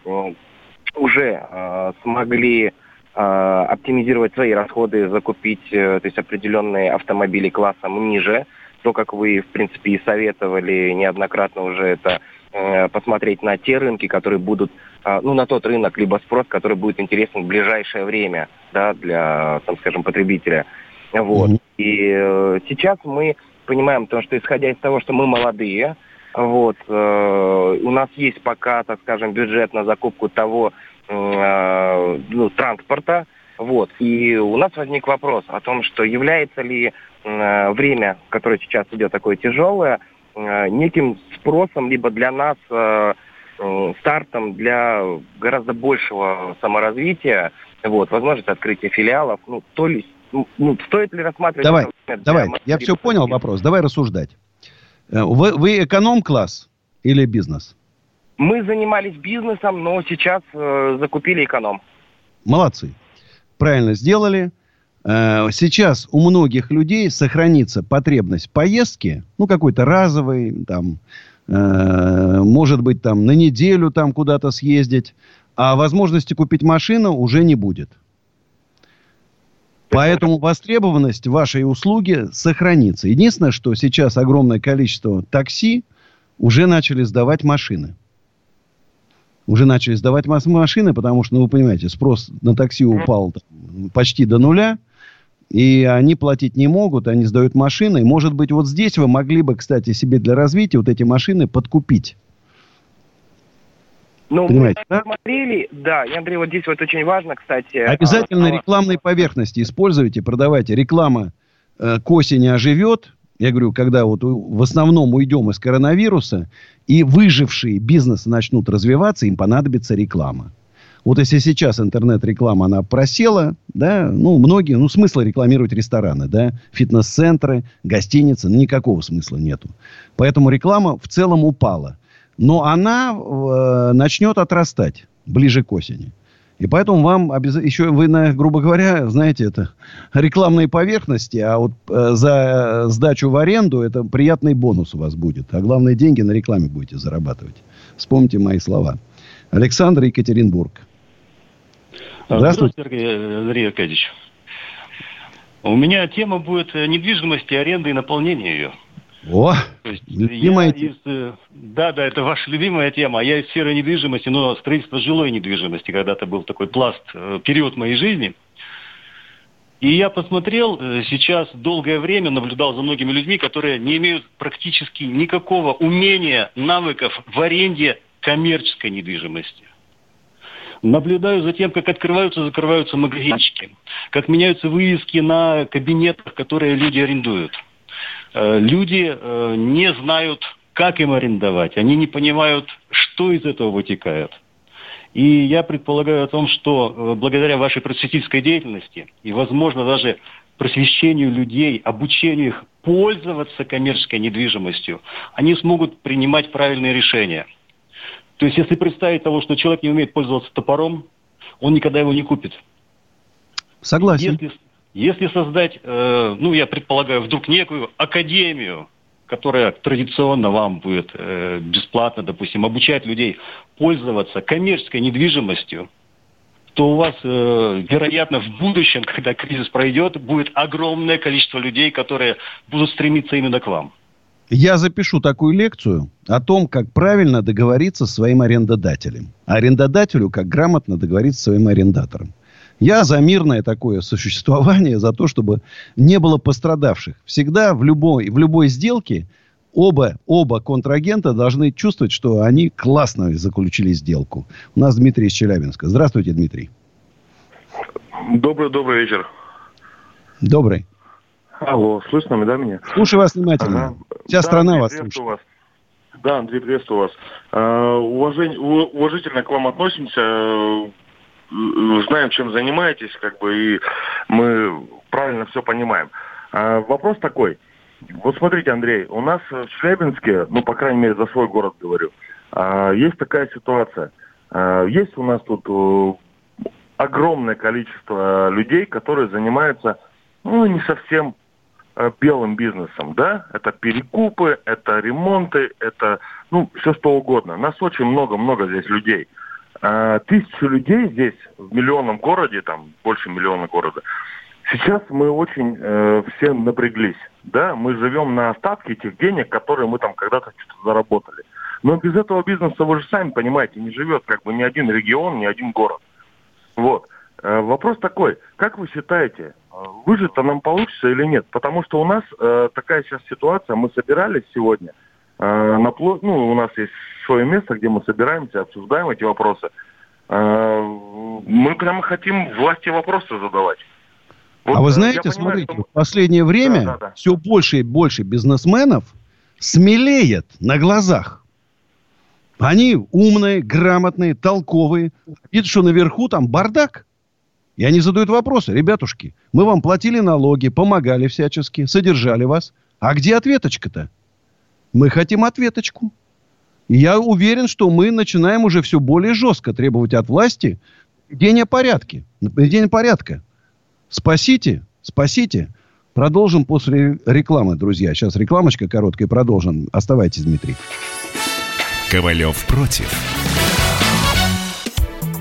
уже э, смогли э, оптимизировать свои расходы, закупить, э, то есть определенные автомобили классом ниже, то, как вы, в принципе, и советовали неоднократно уже это э, посмотреть на те рынки, которые будут, ну, на тот рынок, либо спрос, который будет интересен в ближайшее время, да, для, там, скажем, потребителя. Вот. Mm-hmm. И э, сейчас мы понимаем, то, что исходя из того, что мы молодые, вот, э, у нас есть пока, так скажем, бюджет на закупку того э, ну, транспорта, вот, и у нас возник вопрос о том, что является ли э, время, которое сейчас идет такое тяжелое, э, неким спросом либо для нас э, э, стартом для гораздо большего саморазвития, вот, возможность открытия филиалов, ну, то ли, ну, ну стоит ли рассматривать... Давай, давай, я все понял вопрос, давай рассуждать. Э, вы, вы эконом-класс или бизнес? Мы занимались бизнесом, но сейчас э, закупили эконом. Молодцы. Правильно сделали. Э, сейчас у многих людей сохранится потребность поездки, ну, какой-то разовый, там, э, может быть, там, на неделю там куда-то съездить, а возможности купить машину уже не будет. Поэтому востребованность вашей услуги сохранится. Единственное, что сейчас огромное количество такси уже начали сдавать машины. Уже начали сдавать машины, потому что, ну, вы понимаете, спрос на такси упал там, почти до нуля. И они платить не могут, они сдают машины. Может быть, вот здесь вы могли бы, кстати, себе для развития вот эти машины подкупить. Ну, Понимаете, мы да? смотрели, да, и, Андрей, вот здесь вот очень важно, кстати... Обязательно а, рекламной поверхности используйте, продавайте. Реклама э, к осени оживет. Я говорю, когда вот в основном уйдем из коронавируса, и выжившие бизнесы начнут развиваться, им понадобится реклама. Вот если сейчас интернет-реклама, она просела, да, ну, многие, ну, смысла рекламировать рестораны, да, фитнес-центры, гостиницы, ну, никакого смысла нету. Поэтому реклама в целом упала но она э, начнет отрастать ближе к осени. И поэтому вам обяз... еще вы, на, грубо говоря, знаете, это рекламные поверхности, а вот э, за сдачу в аренду это приятный бонус у вас будет. А главное, деньги на рекламе будете зарабатывать. Вспомните мои слова. Александр Екатеринбург. Здравствуйте. Здравствуйте, Сергей Андрей Аркадьевич. У меня тема будет недвижимости, аренды и наполнения ее. О, любимая тема. Из, да, да, это ваша любимая тема. Я из сферы недвижимости, но строительство жилой недвижимости когда-то был такой пласт, э, период моей жизни. И я посмотрел э, сейчас долгое время, наблюдал за многими людьми, которые не имеют практически никакого умения, навыков в аренде коммерческой недвижимости. Наблюдаю за тем, как открываются и закрываются магазинчики, как меняются вывески на кабинетах, которые люди арендуют – Э, люди э, не знают, как им арендовать. Они не понимают, что из этого вытекает. И я предполагаю о том, что э, благодаря вашей просветительской деятельности и, возможно, даже просвещению людей, обучению их пользоваться коммерческой недвижимостью, они смогут принимать правильные решения. То есть, если представить того, что человек не умеет пользоваться топором, он никогда его не купит. Согласен. Если, если создать, э, ну, я предполагаю, вдруг некую академию, которая традиционно вам будет э, бесплатно, допустим, обучать людей пользоваться коммерческой недвижимостью, то у вас, э, вероятно, в будущем, [laughs] когда кризис пройдет, будет огромное количество людей, которые будут стремиться именно к вам. Я запишу такую лекцию о том, как правильно договориться с своим арендодателем. А арендодателю, как грамотно договориться с своим арендатором. Я за мирное такое существование, за то, чтобы не было пострадавших. Всегда в любой, в любой сделке оба, оба контрагента должны чувствовать, что они классно заключили сделку. У нас Дмитрий из Челябинска. Здравствуйте, Дмитрий. Добрый, добрый вечер. Добрый. Алло, слышно да, меня? Слушаю вас внимательно. Ага. Вся да, страна вас слушает. Вас. Да, Андрей, приветствую вас. Uh, уважень, уважительно к вам относимся знаем, чем занимаетесь, как бы, и мы правильно все понимаем. А, вопрос такой. Вот смотрите, Андрей, у нас в Челябинске, ну, по крайней мере, за свой город говорю, а, есть такая ситуация. А, есть у нас тут э, огромное количество людей, которые занимаются, ну, не совсем э, белым бизнесом, да? Это перекупы, это ремонты, это, ну, все что угодно. Нас очень много-много здесь людей. А, тысячу людей здесь, в миллионном городе, там больше миллиона города, Сейчас мы очень э, все напряглись. Да, мы живем на остатке этих денег, которые мы там когда-то что-то заработали. Но без этого бизнеса, вы же сами понимаете, не живет как бы ни один регион, ни один город. Вот. Э, вопрос такой, как вы считаете, э, выжить-то нам получится или нет? Потому что у нас э, такая сейчас ситуация, мы собирались сегодня, э, на, ну, у нас есть свое место, где мы собираемся, обсуждаем эти вопросы. Э, мы прямо хотим власти вопросы задавать. Вот, а вы знаете, понимаю, смотрите, что... в последнее время да, да, да. все больше и больше бизнесменов смелеет на глазах. Они умные, грамотные, толковые. Видят, что наверху там бардак. И они задают вопросы. Ребятушки, мы вам платили налоги, помогали всячески, содержали вас. А где ответочка-то? Мы хотим ответочку. И я уверен, что мы начинаем уже все более жестко требовать от власти наведения порядка. Наведения порядка. Спасите, спасите. Продолжим после рекламы, друзья. Сейчас рекламочка короткая, продолжим. Оставайтесь, Дмитрий. Ковалев против.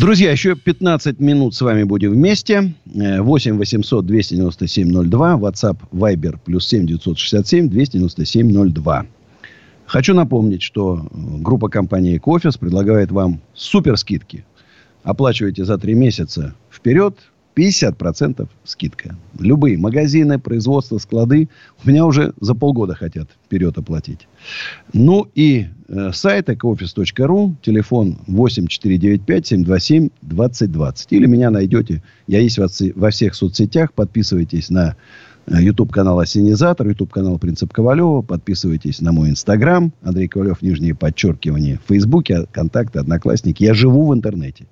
Друзья, еще 15 минут с вами будем вместе. 8 800 297 02. WhatsApp Viber плюс 7 967 297 02. Хочу напомнить, что группа компании «Кофес» предлагает вам супер скидки. Оплачиваете за три месяца вперед, 50% скидка. Любые магазины, производства, склады у меня уже за полгода хотят вперед оплатить. Ну и э, сайт ecooffice.ru, телефон 8495-727-2020. Или меня найдете, я есть во, во всех соцсетях, подписывайтесь на э, YouTube канал Осенизатор, YouTube канал Принцип Ковалева, подписывайтесь на мой Инстаграм, Андрей Ковалев, нижнее подчеркивание, в Фейсбуке, контакты, Одноклассники. Я живу в интернете.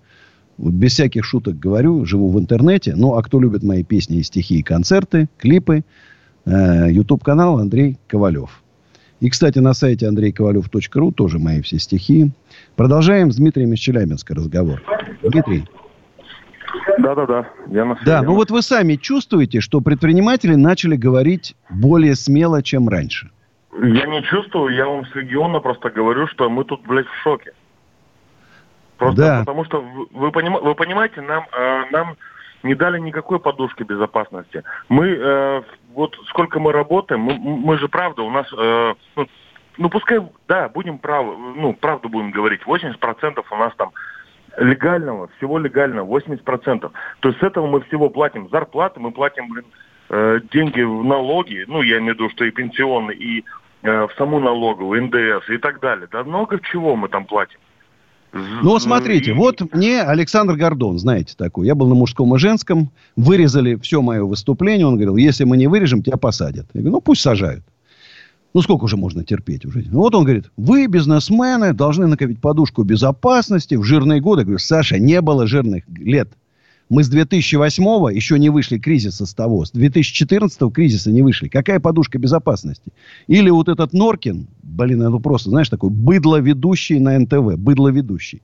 Вот без всяких шуток говорю, живу в интернете. Ну, а кто любит мои песни и стихи, и концерты, клипы, э, YouTube-канал Андрей Ковалев. И, кстати, на сайте андрейковалев.ру тоже мои все стихи. Продолжаем с Дмитрием из Челябинска разговор. Дмитрий. Да-да-да. Я на да, ну вот вы сами чувствуете, что предприниматели начали говорить более смело, чем раньше? Я не чувствую, я вам с региона просто говорю, что мы тут, блядь, в шоке. Просто да. потому что вы, поним, вы понимаете, нам, э, нам не дали никакой подушки безопасности. Мы э, вот сколько мы работаем, мы, мы же правда, у нас, э, ну, ну пускай, да, будем правы, ну правду будем говорить, 80% у нас там легального, всего легального, 80%. То есть с этого мы всего платим зарплаты, мы платим, блин, э, деньги в налоги, ну я имею в виду, что и пенсионные, и э, в саму налоговую, НДС и так далее. Да много чего мы там платим. Ну, смотрите, вот мне Александр Гордон, знаете такой. Я был на мужском и женском. Вырезали все мое выступление. Он говорил, если мы не вырежем, тебя посадят. Я говорю, ну, пусть сажают. Ну, сколько уже можно терпеть уже? Ну, вот он говорит, вы, бизнесмены, должны накопить подушку безопасности в жирные годы. Я говорю, Саша, не было жирных лет. Мы с 2008 еще не вышли кризиса с того. С 2014 кризиса не вышли. Какая подушка безопасности? Или вот этот Норкин, блин, это просто, знаешь, такой быдло-ведущий на НТВ. Быдло-ведущий.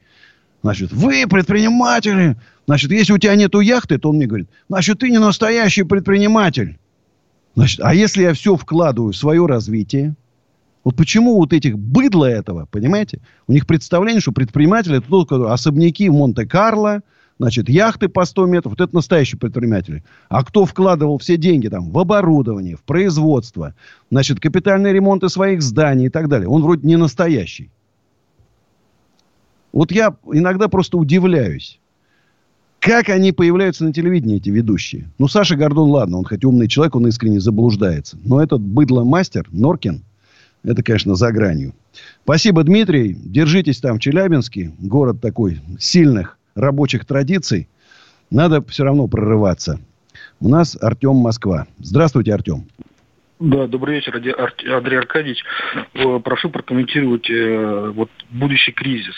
Значит, вы предприниматели. Значит, если у тебя нету яхты, то он мне говорит, значит, ты не настоящий предприниматель. Значит, а если я все вкладываю в свое развитие, вот почему вот этих быдла этого, понимаете, у них представление, что предприниматели это только особняки в Монте-Карло, значит, яхты по 100 метров, вот это настоящие предприниматели. А кто вкладывал все деньги там в оборудование, в производство, значит, капитальные ремонты своих зданий и так далее, он вроде не настоящий. Вот я иногда просто удивляюсь. Как они появляются на телевидении, эти ведущие? Ну, Саша Гордон, ладно, он хоть умный человек, он искренне заблуждается. Но этот быдло-мастер, Норкин, это, конечно, за гранью. Спасибо, Дмитрий. Держитесь там в Челябинске. Город такой сильных рабочих традиций, надо все равно прорываться. У нас Артем Москва. Здравствуйте, Артем. Да, добрый вечер, Андрей Аркадьевич. Э, прошу прокомментировать э, вот будущий кризис.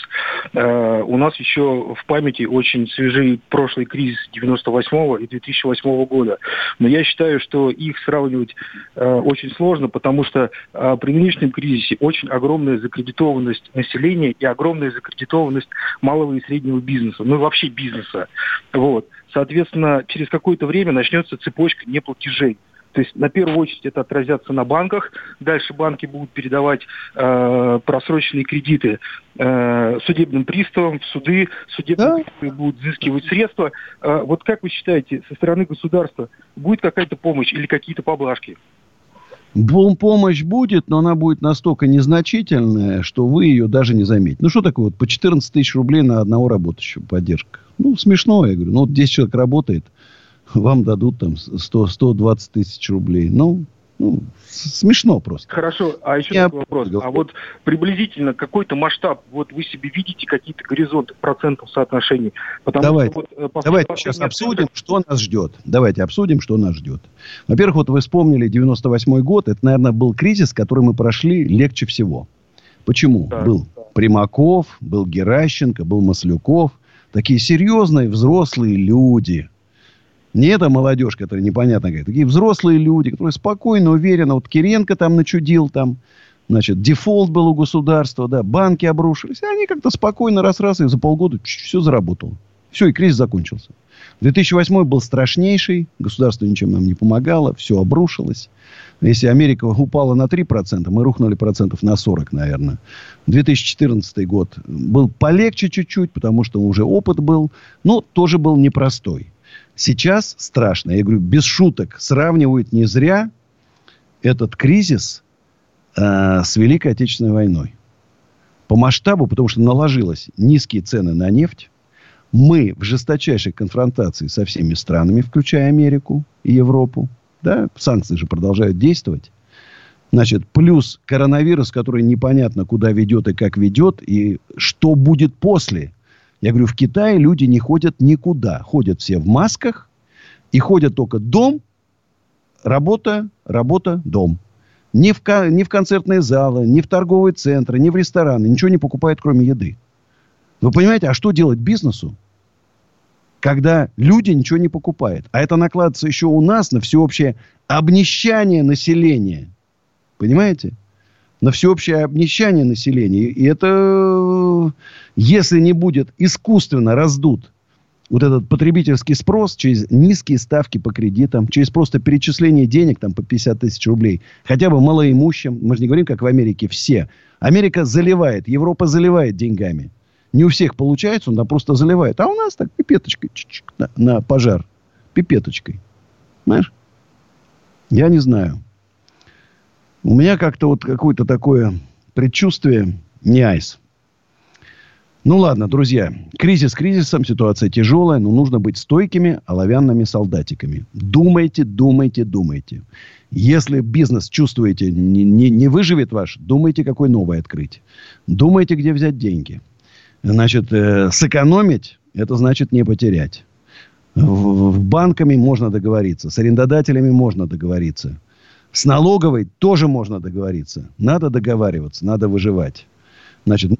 Э, у нас еще в памяти очень свежий прошлый кризис 98 и 2008 года. Но я считаю, что их сравнивать очень сложно, потому что при нынешнем кризисе очень огромная закредитованность населения и огромная закредитованность малого и среднего бизнеса, ну и вообще бизнеса. Вот. Соответственно, через какое-то время начнется цепочка неплатежей. То есть на первую очередь это отразятся на банках. Дальше банки будут передавать э, просроченные кредиты э, судебным приставам в суды. Судебные да? будут взыскивать средства. Э, вот как вы считаете, со стороны государства будет какая-то помощь или какие-то поблажки? Помощь будет, но она будет настолько незначительная, что вы ее даже не заметите. Ну, что такое вот по 14 тысяч рублей на одного работающего поддержка? Ну, смешно, я говорю. Ну, вот 10 человек работает – вам дадут там 100, 120 тысяч рублей. Ну, ну, смешно просто. Хорошо, а еще Я... такой вопрос. А вот приблизительно какой-то масштаб, вот вы себе видите какие-то горизонты процентов соотношений? Потому давайте, что вот, э, давайте сейчас обсудим, что нас ждет. Давайте обсудим, что нас ждет. Во-первых, вот вы вспомнили 98 год. Это, наверное, был кризис, который мы прошли легче всего. Почему? Да, был да. Примаков, был Геращенко, был Маслюков. Такие серьезные взрослые люди – не эта молодежь, которая непонятно какая. Такие взрослые люди, которые спокойно, уверенно. Вот Киренко там начудил, там, значит, дефолт был у государства, да, банки обрушились. Они как-то спокойно раз-раз, и за полгода все заработало. Все, и кризис закончился. 2008 был страшнейший, государство ничем нам не помогало, все обрушилось. Если Америка упала на 3%, мы рухнули процентов на 40, наверное. 2014 год был полегче чуть-чуть, потому что уже опыт был, но тоже был непростой. Сейчас страшно. Я говорю, без шуток. Сравнивают не зря этот кризис э, с Великой Отечественной войной. По масштабу, потому что наложилось низкие цены на нефть. Мы в жесточайшей конфронтации со всеми странами, включая Америку и Европу. Да? Санкции же продолжают действовать. Значит, плюс коронавирус, который непонятно куда ведет и как ведет, и что будет после я говорю, в Китае люди не ходят никуда. Ходят все в масках и ходят только дом, работа, работа, дом. Ни в, ни в концертные залы, ни в торговые центры, ни в рестораны. Ничего не покупают, кроме еды. Вы понимаете, а что делать бизнесу? Когда люди ничего не покупают. А это накладывается еще у нас на всеобщее обнищание населения. Понимаете? На всеобщее обнищание населения. И это, если не будет искусственно раздут вот этот потребительский спрос через низкие ставки по кредитам, через просто перечисление денег там, по 50 тысяч рублей, хотя бы малоимущим, мы же не говорим, как в Америке, все. Америка заливает, Европа заливает деньгами. Не у всех получается, он там просто заливает. А у нас так пипеточкой на, на пожар. Пипеточкой. Знаешь? Я не знаю. У меня как-то вот какое-то такое предчувствие не айс. Ну ладно, друзья. Кризис кризисом, ситуация тяжелая, но нужно быть стойкими оловянными солдатиками. Думайте, думайте, думайте. Если бизнес чувствуете не, не, не выживет ваш, думайте, какой новый открыть. Думайте, где взять деньги. Значит, э, сэкономить, это значит не потерять. В, в банками можно договориться, с арендодателями можно договориться. С налоговой тоже можно договориться. Надо договариваться, надо выживать. Значит, мы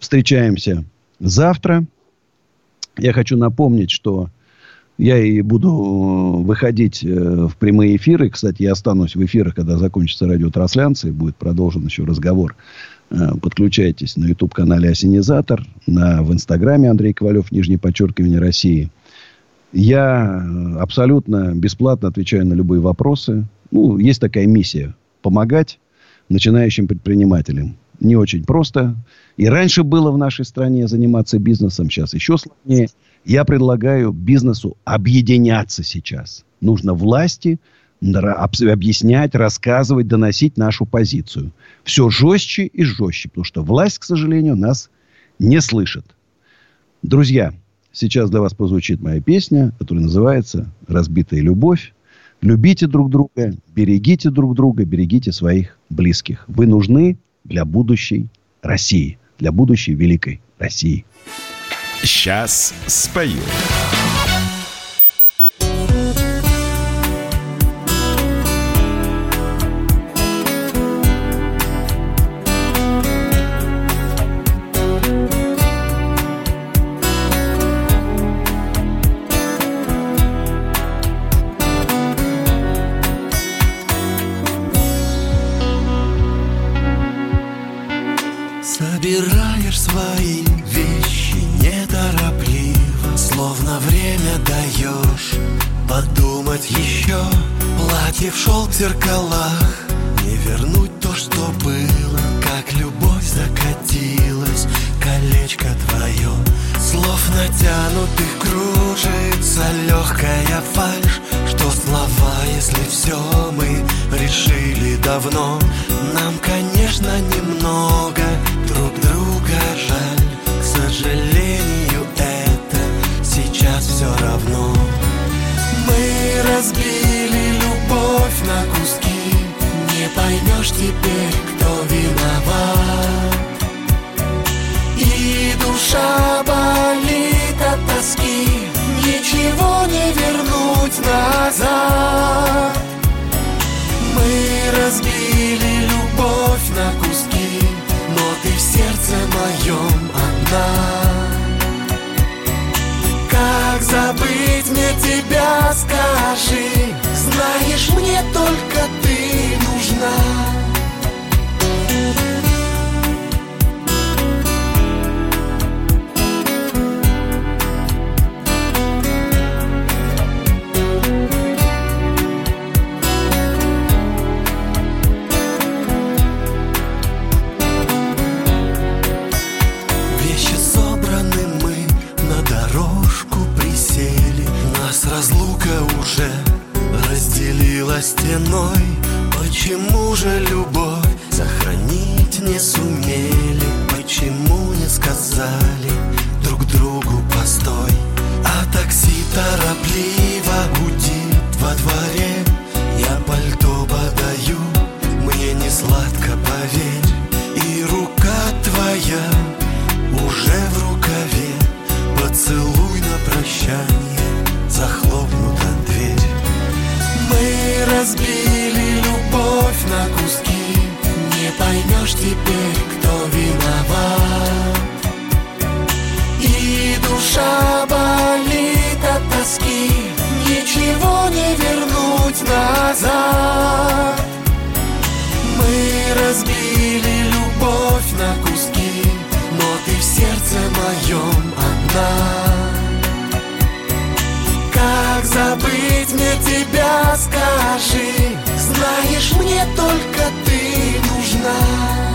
встречаемся завтра. Я хочу напомнить, что я и буду э, выходить э, в прямые эфиры. Кстати, я останусь в эфирах, когда закончится радиотрансляция. Будет продолжен еще разговор. Э, подключайтесь на YouTube-канале «Осенизатор», на, в Инстаграме Андрей Ковалев, нижнее подчеркивание России. Я абсолютно бесплатно отвечаю на любые вопросы. Ну, есть такая миссия – помогать начинающим предпринимателям. Не очень просто. И раньше было в нашей стране заниматься бизнесом, сейчас еще сложнее. Я предлагаю бизнесу объединяться сейчас. Нужно власти объяснять, рассказывать, доносить нашу позицию. Все жестче и жестче, потому что власть, к сожалению, нас не слышит. Друзья, сейчас для вас прозвучит моя песня, которая называется «Разбитая любовь». Любите друг друга, берегите друг друга, берегите своих близких. Вы нужны для будущей России, для будущей великой России. Сейчас спою. Уже разделила стеной. Почему же любовь сохранить не сумели? Почему не сказали друг другу постой? А такси торопливо гудит во дворе. Я пальто подаю, мне не сладко, поверь. И рука твоя уже в рукаве. Поцелуй на прощание, разбили любовь на куски. Не поймешь теперь, кто виноват. И душа болит от тоски. Ничего не вернуть назад. Мы разбили любовь на куски. Но ты в сердце моем одна мне тебя, скажи Знаешь, мне только ты нужна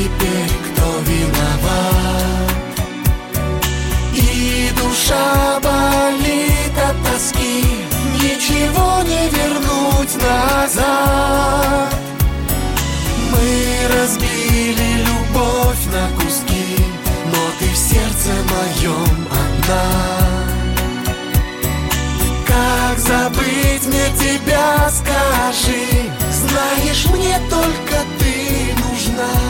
теперь, кто виноват? И душа болит от тоски Ничего не вернуть назад. Мы разбили любовь на куски Но ты в сердце моем одна. Как забыть мне тебя, скажи Знаешь, мне только ты нужна